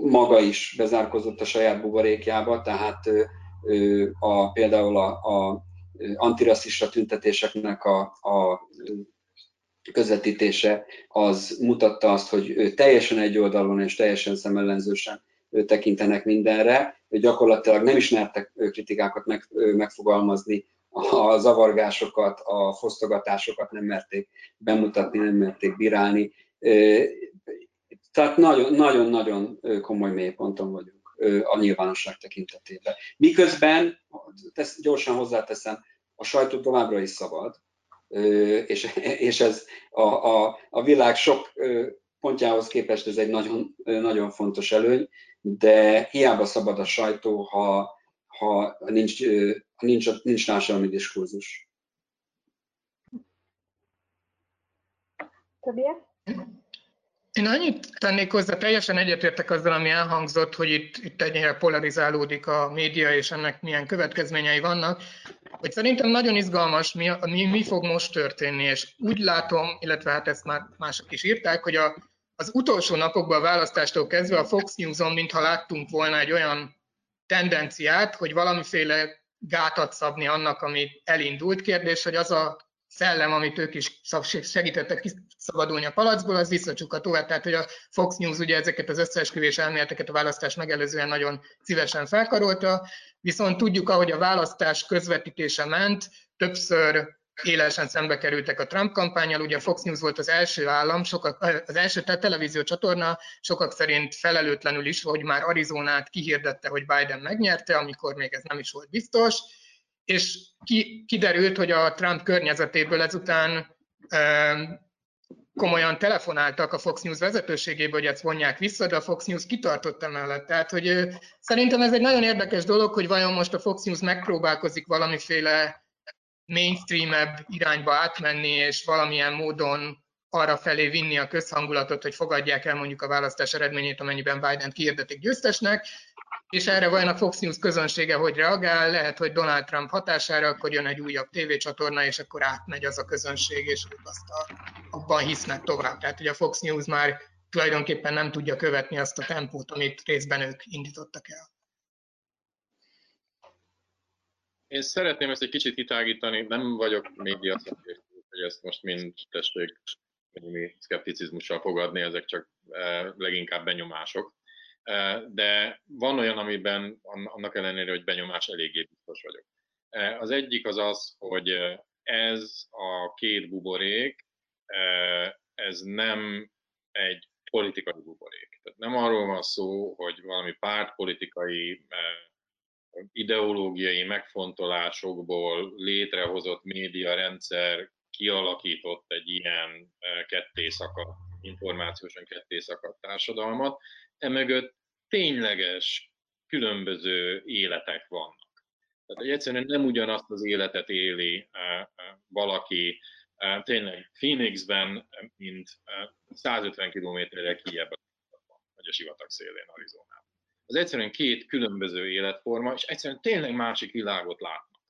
maga is bezárkozott a saját buborékjába, tehát ö, a, például a, a antirasszista tüntetéseknek a, a közvetítése az mutatta azt, hogy teljesen egy oldalon és teljesen szemellenzősen tekintenek mindenre, gyakorlatilag nem is mertek kritikákat meg, megfogalmazni, a zavargásokat, a fosztogatásokat nem merték bemutatni, nem merték bírálni. Tehát nagyon-nagyon komoly mélyponton vagyunk a nyilvánosság tekintetében. Miközben, tesz, gyorsan hozzáteszem, a sajtó továbbra is szabad, és, és ez a, a, a világ sok pontjához képest ez egy nagyon, nagyon fontos előny, de hiába szabad a sajtó, ha, ha nincs, nincs, nincs társadalmi diskurzus. Tobias? Én annyit tennék hozzá, teljesen egyetértek azzal, ami elhangzott, hogy itt, itt ennyire polarizálódik a média, és ennek milyen következményei vannak, hogy szerintem nagyon izgalmas, mi, mi, mi fog most történni, és úgy látom, illetve hát ezt már mások is írták, hogy a, az utolsó napokban a választástól kezdve a Fox News-on, mintha láttunk volna egy olyan tendenciát, hogy valamiféle gátat szabni annak, ami elindult. Kérdés, hogy az a szellem, amit ők is segítettek kiszabadulni a palacból, az visszacsukható. Tehát, hogy a Fox News ugye ezeket az összeesküvés elméleteket a választás megelőzően nagyon szívesen felkarolta, viszont tudjuk, ahogy a választás közvetítése ment, többször élesen szembe kerültek a Trump kampányal. Ugye a Fox News volt az első állam, sokak, az első televízió csatorna, sokak szerint felelőtlenül is, hogy már Arizonát kihirdette, hogy Biden megnyerte, amikor még ez nem is volt biztos, és ki, kiderült, hogy a Trump környezetéből ezután e, komolyan telefonáltak a Fox News vezetőségébe, hogy ezt vonják vissza, de a Fox News kitartott emellett. Tehát, hogy szerintem ez egy nagyon érdekes dolog, hogy vajon most a Fox News megpróbálkozik valamiféle mainstreamebb irányba átmenni, és valamilyen módon arra felé vinni a közhangulatot, hogy fogadják el mondjuk a választás eredményét, amennyiben Biden kiirdetik győztesnek, és erre vajon a Fox News közönsége hogy reagál, lehet, hogy Donald Trump hatására akkor jön egy újabb tévécsatorna, és akkor átmegy az a közönség, és ők azt a, abban hisznek tovább. Tehát, hogy a Fox News már tulajdonképpen nem tudja követni azt a tempót, amit részben ők indítottak el. Én szeretném ezt egy kicsit kitágítani, nem vagyok média szakértő, hogy ezt most mind tessék némi szkepticizmussal fogadni, ezek csak eh, leginkább benyomások. Eh, de van olyan, amiben annak ellenére, hogy benyomás eléggé biztos vagyok. Eh, az egyik az az, hogy ez a két buborék, ez nem egy politikai buborék. Tehát nem arról van szó, hogy valami pártpolitikai ideológiai megfontolásokból létrehozott médiarendszer kialakított egy ilyen e, kettészakadt, információsan kettészakadt társadalmat, emögött tényleges, különböző életek vannak. Tehát hogy egyszerűen nem ugyanazt az életet éli e, e, valaki tényleg Phoenixben, mint 150 kilométerre kijebb, vagy a sivatag szélén Arizonában az egyszerűen két különböző életforma, és egyszerűen tényleg másik világot látnak.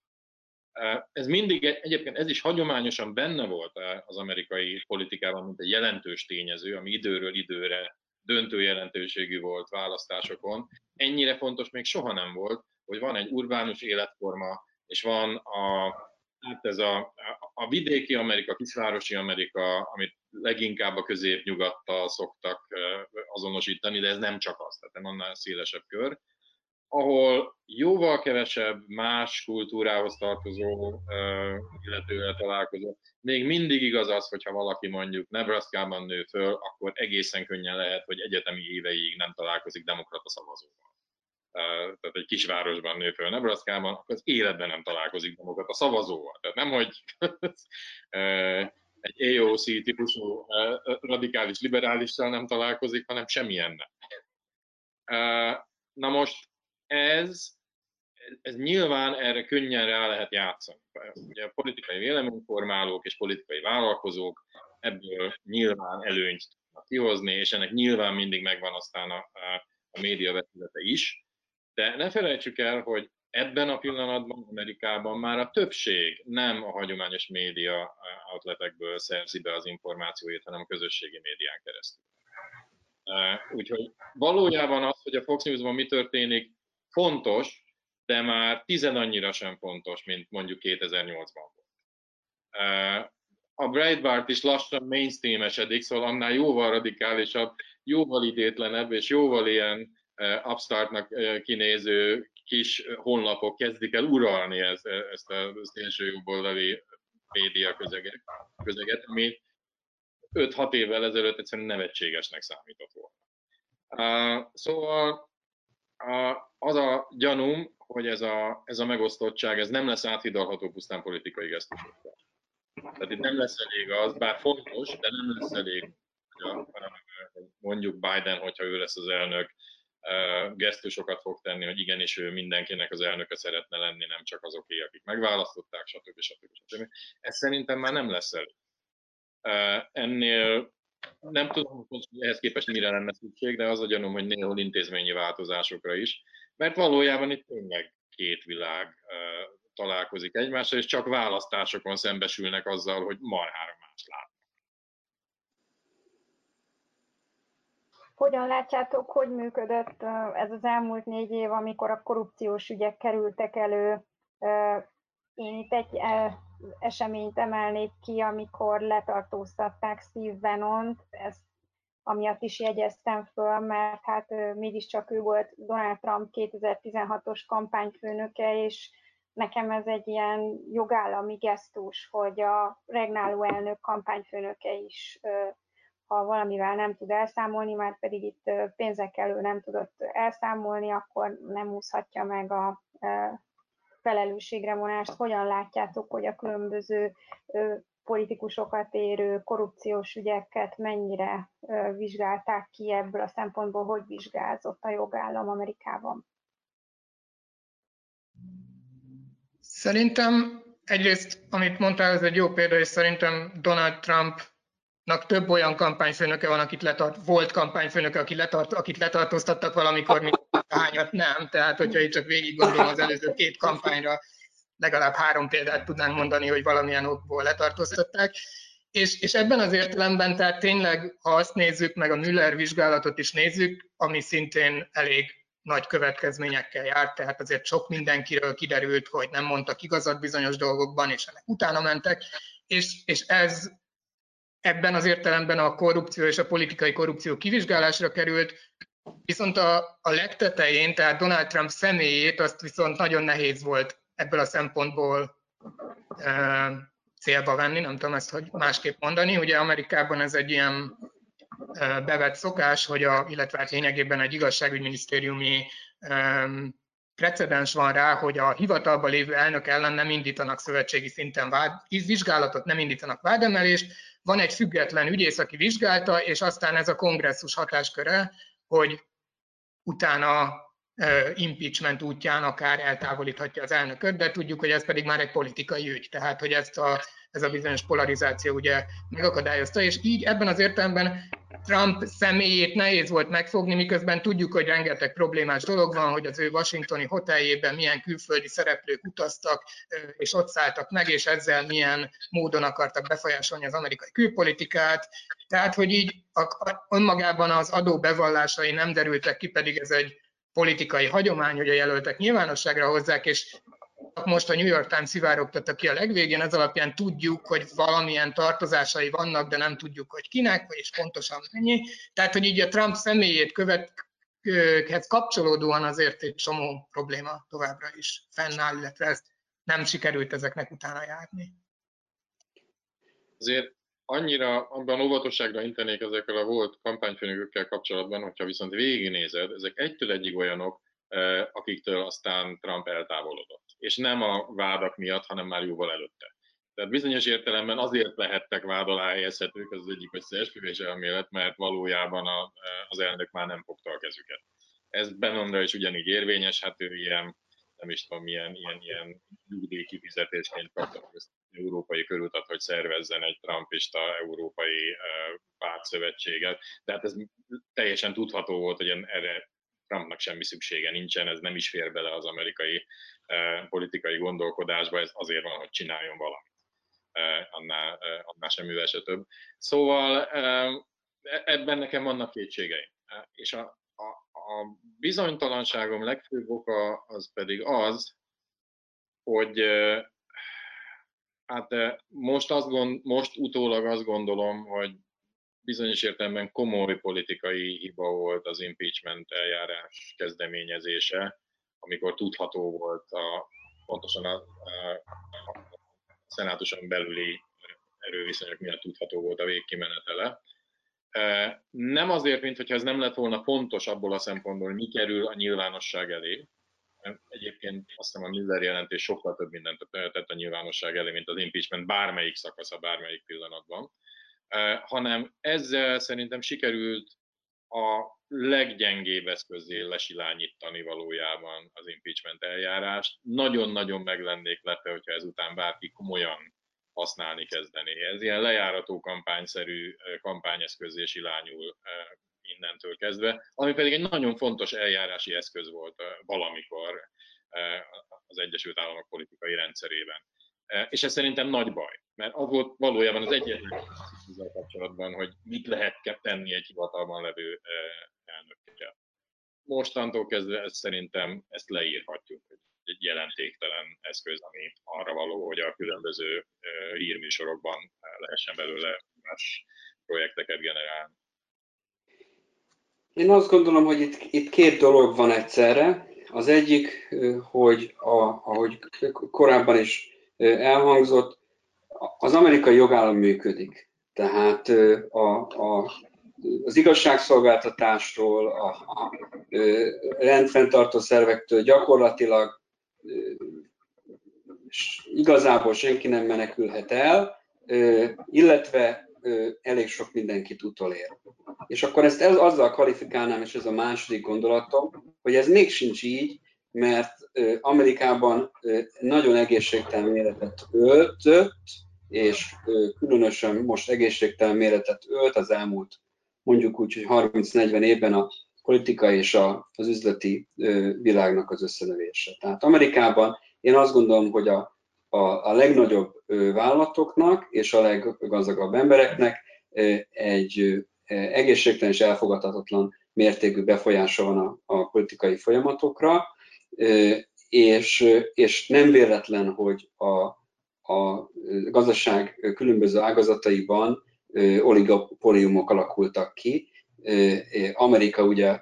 Ez mindig, egyébként ez is hagyományosan benne volt az amerikai politikában, mint egy jelentős tényező, ami időről időre döntő jelentőségű volt választásokon. Ennyire fontos még soha nem volt, hogy van egy urbánus életforma, és van a, hát ez a, a vidéki Amerika, kisvárosi Amerika, amit leginkább a középnyugattal szoktak azonosítani, de ez nem csak az, tehát annál szélesebb kör, ahol jóval kevesebb más kultúrához tartozó illetővel találkozó. Még mindig igaz az, hogyha valaki mondjuk Nebraska-ban nő föl, akkor egészen könnyen lehet, hogy egyetemi éveig nem találkozik demokrata szavazóval. Tehát egy kisvárosban nő föl Nebraska-ban, akkor az életben nem találkozik demokrata szavazóval. Tehát nem, hogy egy AOC típusú radikális liberálissal nem találkozik, hanem semmilyennel. Na most ez, ez nyilván erre könnyen rá lehet játszani. Ugye a politikai véleményformálók és politikai vállalkozók ebből nyilván előnyt tudnak kihozni, és ennek nyilván mindig megvan aztán a, a média vetülete is. De ne felejtsük el, hogy ebben a pillanatban Amerikában már a többség nem a hagyományos média outletekből szerzi be az információit, hanem a közösségi médián keresztül. Úgyhogy valójában az, hogy a Fox News-ban mi történik, fontos, de már tizen annyira sem fontos, mint mondjuk 2008-ban volt. A Breitbart is lassan mainstreamesedik, szóval annál jóval radikálisabb, jóval idétlenebb és jóval ilyen upstartnak kinéző kis honlapok kezdik el uralni ezt, ezt a szélső jobboldali média közeget, közeget, ami 5-6 évvel ezelőtt egyszerűen nevetségesnek számított volna. Szóval az a gyanúm, hogy ez a, ez a megosztottság ez nem lesz áthidalható pusztán politikai gesztusokkal. Tehát itt nem lesz elég az, bár fontos, de nem lesz elég mondjuk Biden, hogyha ő lesz az elnök, gesztusokat fog tenni, hogy igenis ő mindenkinek az elnöke szeretne lenni, nem csak azoké, akik megválasztották, stb. stb. stb. Ez szerintem már nem lesz elég. Ennél nem tudom, hogy ehhez képest mire lenne szükség, de az a gyanúm, hogy néhol intézményi változásokra is, mert valójában itt tényleg két világ találkozik egymással, és csak választásokon szembesülnek azzal, hogy marhára más lát. Hogyan látjátok, hogy működött ez az elmúlt négy év, amikor a korrupciós ügyek kerültek elő? Én itt egy eseményt emelnék ki, amikor letartóztatták Steve Bannon-t, ezt amiatt is jegyeztem föl, mert hát mégiscsak ő volt Donald Trump 2016-os kampányfőnöke, és nekem ez egy ilyen jogállami gesztus, hogy a regnáló elnök kampányfőnöke is ha valamivel nem tud elszámolni, már pedig itt pénzekkel ő nem tudott elszámolni, akkor nem úszhatja meg a felelősségre vonást. Hogyan látjátok, hogy a különböző politikusokat érő korrupciós ügyeket mennyire vizsgálták ki ebből a szempontból, hogy vizsgázott a jogállam Amerikában? Szerintem egyrészt, amit mondtál, ez egy jó példa, és szerintem Donald Trump több olyan kampányfőnöke van, akit letart, volt kampányfőnöke, akit, letart, akit letartóztattak valamikor, mint hányat nem. Tehát, hogyha itt csak végig gondolom az előző két kampányra, legalább három példát tudnánk mondani, hogy valamilyen okból letartóztatták. És, és ebben az értelemben, tehát tényleg, ha azt nézzük, meg a Müller vizsgálatot is nézzük, ami szintén elég nagy következményekkel járt, tehát azért sok mindenkiről kiderült, hogy nem mondtak igazat bizonyos dolgokban, és ennek utána mentek, és, és ez ebben az értelemben a korrupció és a politikai korrupció kivizsgálásra került, viszont a, a legtetején, tehát Donald Trump személyét, azt viszont nagyon nehéz volt ebből a szempontból e, célba venni, nem tudom ezt hogy másképp mondani. Ugye Amerikában ez egy ilyen e, bevett szokás, hogy a, illetve hát lényegében egy igazságügyminisztériumi e, precedens van rá, hogy a hivatalban lévő elnök ellen nem indítanak szövetségi szinten vád, vizsgálatot, nem indítanak vádemelést, van egy független ügyész, aki vizsgálta, és aztán ez a kongresszus hatásköre, hogy utána impeachment útján akár eltávolíthatja az elnököt, de tudjuk, hogy ez pedig már egy politikai ügy, tehát hogy ezt a, ez a bizonyos polarizáció ugye megakadályozta, és így ebben az értelemben Trump személyét nehéz volt megfogni, miközben tudjuk, hogy rengeteg problémás dolog van, hogy az ő washingtoni hoteljében milyen külföldi szereplők utaztak, és ott szálltak meg, és ezzel milyen módon akartak befolyásolni az amerikai külpolitikát. Tehát, hogy így a, önmagában az adó bevallásai nem derültek ki, pedig ez egy politikai hagyomány, hogy a jelöltek nyilvánosságra hozzák, és most a New York Times szivárogtatta ki a legvégén, ez alapján tudjuk, hogy valamilyen tartozásai vannak, de nem tudjuk, hogy kinek, és pontosan mennyi. Tehát, hogy így a Trump személyét követhez kapcsolódóan azért egy csomó probléma továbbra is fennáll, illetve ezt nem sikerült ezeknek utána járni. Azért annyira abban óvatosságra intenék ezekkel a volt kampányfőnökökkel kapcsolatban, hogyha viszont végignézed, ezek egytől egyig olyanok, eh, akiktől aztán Trump eltávolodott. És nem a vádak miatt, hanem már jóval előtte. Tehát bizonyos értelemben azért lehettek vád alá helyezhetők, az, az egyik összeesküvés elmélet, mert valójában a, az elnök már nem fogta a kezüket. Ez Bennonra is ugyanígy érvényes, hát ő ilyen nem is tudom, milyen, ilyen, ilyen nyugdíj kifizetésként kaptak ezt európai körutat, hogy szervezzen egy trumpista európai pártszövetséget. De hát ez teljesen tudható volt, hogy erre Trumpnak semmi szüksége nincsen, ez nem is fér bele az amerikai politikai gondolkodásba, ez azért van, hogy csináljon valamit. Annál, annál semmivel se több. Szóval e-, ebben nekem vannak kétségeim. És a, a bizonytalanságom legfőbb oka az pedig az, hogy hát most, azt gond, most utólag azt gondolom, hogy bizonyos értelemben komoly politikai hiba volt az impeachment eljárás kezdeményezése, amikor tudható volt a, pontosan a, a, a szenátuson belüli erőviszonyok miatt tudható volt a végkimenetele. Nem azért, mint hogyha ez nem lett volna fontos abból a szempontból, hogy mi kerül a nyilvánosság elé. Egyébként azt hiszem a Miller jelentés sokkal több mindent tett a nyilvánosság elé, mint az impeachment bármelyik szakasza, bármelyik pillanatban. hanem ezzel szerintem sikerült a leggyengébb eszközé lesilányítani valójában az impeachment eljárást. Nagyon-nagyon meg lennék lepve, hogyha ezután bárki komolyan használni kezdené. Ez ilyen lejárató kampányszerű kampányeszközé silányul innentől kezdve, ami pedig egy nagyon fontos eljárási eszköz volt valamikor az Egyesült Államok politikai rendszerében. És ez szerintem nagy baj, mert az volt valójában az egyetlen ezzel kapcsolatban, hogy mit lehet tenni egy hivatalban levő elnökkel. Mostantól kezdve ezt szerintem ezt leírhatjuk, hogy egy jelentéktelen eszköz, ami arra való, hogy a különböző hírműsorokban lehessen belőle más projekteket generálni. Én azt gondolom, hogy itt, itt két dolog van egyszerre. Az egyik, hogy a, ahogy korábban is elhangzott, az amerikai jogállam működik. Tehát a, a, az igazságszolgáltatásról, a, a rendfenntartó szervektől gyakorlatilag igazából senki nem menekülhet el, illetve elég sok mindenkit utolér. És akkor ezt ez, azzal kvalifikálnám, és ez a második gondolatom, hogy ez még sincs így, mert Amerikában nagyon egészségtelen méretet öltött, és különösen most egészségtelen méretet ölt az elmúlt mondjuk úgy, hogy 30-40 évben a politika és a, az üzleti világnak az összenövése. Tehát Amerikában én azt gondolom, hogy a, a, a legnagyobb vállalatoknak és a leggazdagabb embereknek egy egészségtelen és elfogadhatatlan mértékű befolyása van a, a politikai folyamatokra, és, és nem véletlen, hogy a, a gazdaság különböző ágazataiban oligopóliumok alakultak ki. Amerika ugye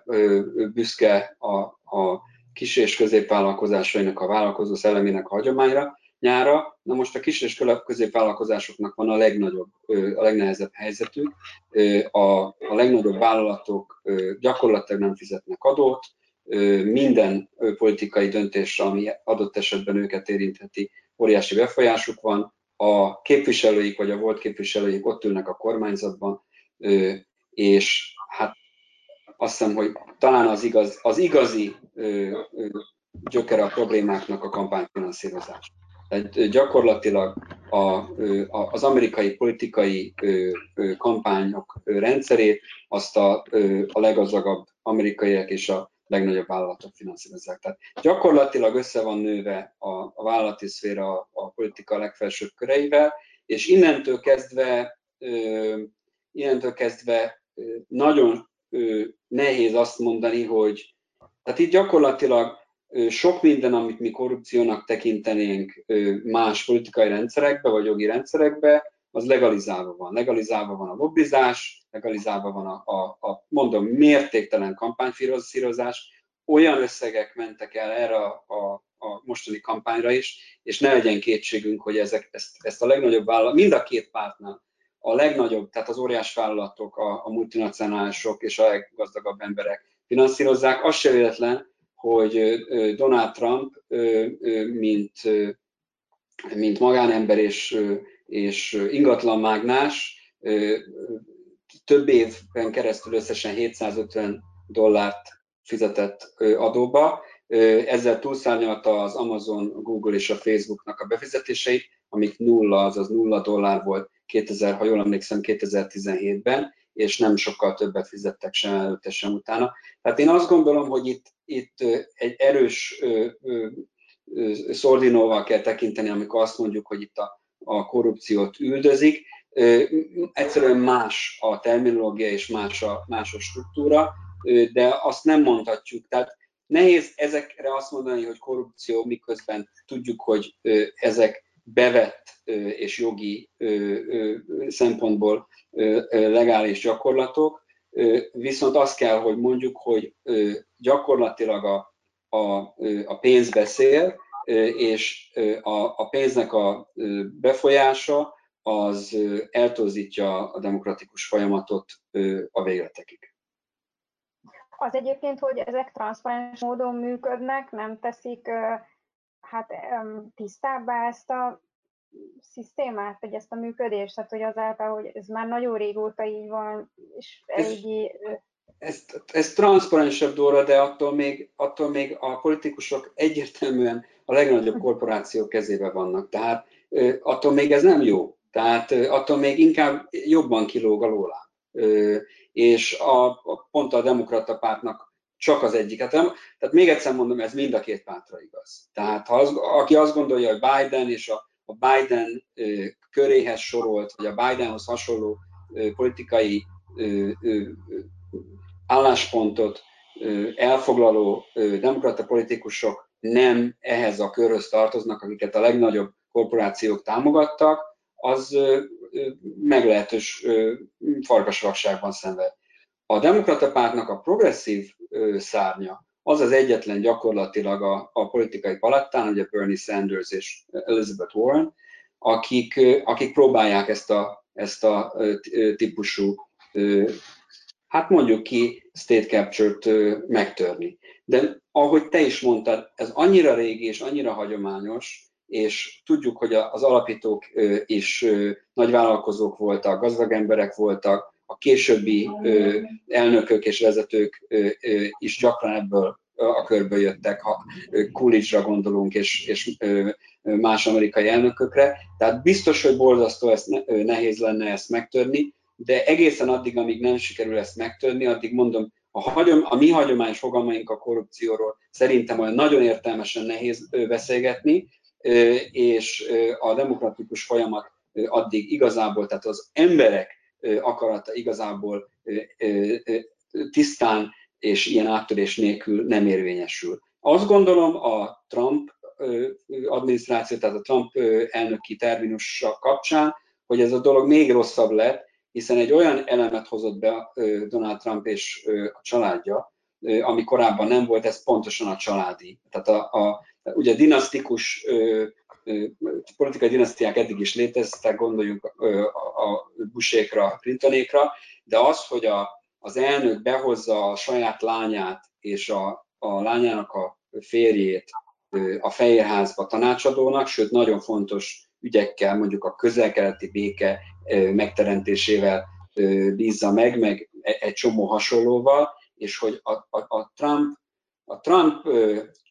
büszke a, a kis és középvállalkozásainak, a vállalkozó szellemének a hagyományra, nyára. Na most a kis és középvállalkozásoknak van a legnagyobb, a legnehezebb helyzetük. A, a legnagyobb vállalatok gyakorlatilag nem fizetnek adót, minden politikai döntésre, ami adott esetben őket érintheti, óriási befolyásuk van. A képviselőik vagy a volt képviselőik ott ülnek a kormányzatban, és hát azt hiszem, hogy talán az, igaz, az igazi gyökere a problémáknak a kampányfinanszírozás. Tehát gyakorlatilag a, az amerikai politikai kampányok rendszerét azt a, a legazagabb amerikaiak és a legnagyobb vállalatok finanszírozzák. Tehát gyakorlatilag össze van nőve a, a vállalati szféra a, a politika legfelsőbb köreivel, és innentől kezdve, innentől kezdve nagyon nehéz azt mondani, hogy tehát itt gyakorlatilag sok minden, amit mi korrupciónak tekintenénk más politikai rendszerekbe vagy jogi rendszerekbe, az legalizálva van. Legalizálva van a lobbizás, legalizálva van a, a, a mondom, mértéktelen kampányfinanszírozás. Olyan összegek mentek el erre a, a, a mostani kampányra is, és ne legyen kétségünk, hogy ezek, ezt, ezt a legnagyobb vállalat, mind a két pártnál, a legnagyobb, tehát az óriás vállalatok, a, a multinacionálisok és a leggazdagabb emberek finanszírozzák. Az se véletlen, hogy Donald Trump, mint, mint magánember és, és ingatlanmágnás, több évben keresztül összesen 750 dollárt fizetett adóba, ezzel túlszárnyalta az Amazon, Google és a Facebooknak a befizetéseit, amik nulla, azaz nulla dollár volt 2000, ha jól emlékszem, 2017-ben, és nem sokkal többet fizettek sem előtte, sem utána. Tehát én azt gondolom, hogy itt, itt egy erős szordinóval kell tekinteni, amikor azt mondjuk, hogy itt a, a korrupciót üldözik. Egyszerűen más a terminológia és más a, más a struktúra, de azt nem mondhatjuk. Tehát nehéz ezekre azt mondani, hogy korrupció, miközben tudjuk, hogy ezek bevett és jogi szempontból legális gyakorlatok, viszont azt kell, hogy mondjuk, hogy gyakorlatilag a, a, a pénz beszél, és a, a pénznek a befolyása az eltorzítja a demokratikus folyamatot a végletekig. Az egyébként, hogy ezek transzparens módon működnek, nem teszik hát tisztábbá ezt a szisztémát, vagy ezt a működést, tehát hogy azáltal, hogy ez már nagyon régóta így van, és eléggé... Ez, ez, ez transzparensebb Dóra, de attól még, attól még a politikusok egyértelműen a legnagyobb korporációk kezébe vannak. Tehát attól még ez nem jó. Tehát attól még inkább jobban kilóg a lólá. És a, a, pont a demokrata pártnak csak az egyik. Hát tehát még egyszer mondom, ez mind a két pártra igaz. Tehát ha az, aki azt gondolja, hogy Biden és a, a Biden köréhez sorolt, vagy a Bidenhoz hasonló politikai álláspontot elfoglaló demokrata politikusok nem ehhez a körhöz tartoznak, akiket a legnagyobb korporációk támogattak, az meglehetős farkasvakságban szenved. A demokrata pártnak a progresszív szárnya az az egyetlen gyakorlatilag a, a politikai palettán, ugye Bernie Sanders és Elizabeth Warren, akik, akik próbálják ezt a, ezt a típusú, hát mondjuk ki, state capture-t megtörni. De ahogy te is mondtad, ez annyira régi és annyira hagyományos, és tudjuk, hogy az alapítók is nagyvállalkozók voltak, gazdag emberek voltak, a későbbi elnökök és vezetők is gyakran ebből a körből jöttek, ha Coolidge-ra gondolunk, és, és más amerikai elnökökre. Tehát biztos, hogy borzasztó ezt nehéz lenne ezt megtörni, de egészen addig, amíg nem sikerül ezt megtörni, addig mondom, a, hagyom, a mi hagyományos fogalmaink a korrupcióról szerintem olyan nagyon értelmesen nehéz beszélgetni, és a demokratikus folyamat addig igazából, tehát az emberek akarata igazából tisztán és ilyen áttörés nélkül nem érvényesül. Azt gondolom a Trump adminisztráció, tehát a Trump elnöki terminussal kapcsán, hogy ez a dolog még rosszabb lett, hiszen egy olyan elemet hozott be Donald Trump és a családja, ami korábban nem volt, ez pontosan a családi. Tehát a, a ugye dinasztikus politikai dinasztiák eddig is léteztek, gondoljunk a Busékra, a Clintonékra, de az, hogy a, az elnök behozza a saját lányát és a, a lányának a férjét a Fehérházba tanácsadónak, sőt nagyon fontos ügyekkel, mondjuk a közel-keleti béke megteremtésével bízza meg, meg e, egy csomó hasonlóval, és hogy a, a, a Trump, a Trump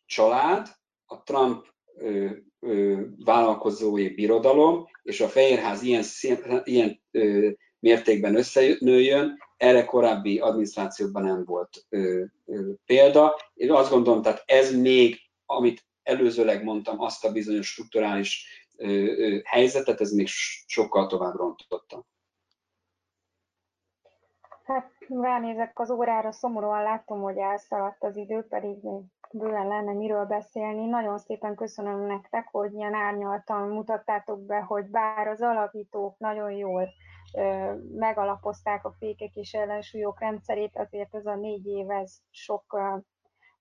család, a Trump vállalkozói birodalom, és a Fehérház ilyen, ilyen mértékben összenőjön, erre korábbi adminisztrációkban nem volt ö, ö, példa. Én azt gondolom, tehát ez még, amit előzőleg mondtam, azt a bizonyos strukturális ö, ö, helyzetet, ez még sokkal tovább rontotta. Hát ránézek az órára, szomorúan látom, hogy elszaladt az idő, pedig még bőven lenne miről beszélni. Nagyon szépen köszönöm nektek, hogy ilyen árnyaltan mutattátok be, hogy bár az alapítók nagyon jól ö, megalapozták a fékek és ellensúlyok rendszerét, azért ez a négy év ez sok ö,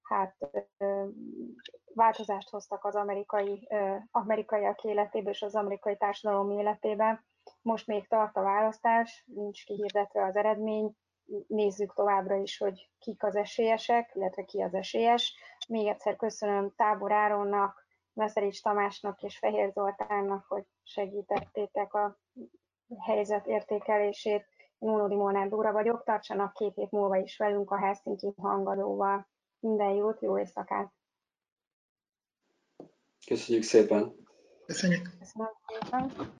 hát, ö, változást hoztak az amerikai, ö, amerikaiak életébe és az amerikai társadalom életében. Most még tart a választás, nincs kihirdetve az eredmény, nézzük továbbra is, hogy kik az esélyesek, illetve ki az esélyes. Még egyszer köszönöm Tábor Áronnak, Meszerics Tamásnak és Fehér Zoltánnak, hogy segítettétek a helyzet értékelését. Én Unodi Molnár Dóra vagyok, tartsanak két hét múlva is velünk a Helsinki hangadóval. Minden jót, jó éjszakát! Köszönjük szépen! Köszönjük! Köszönöm szépen!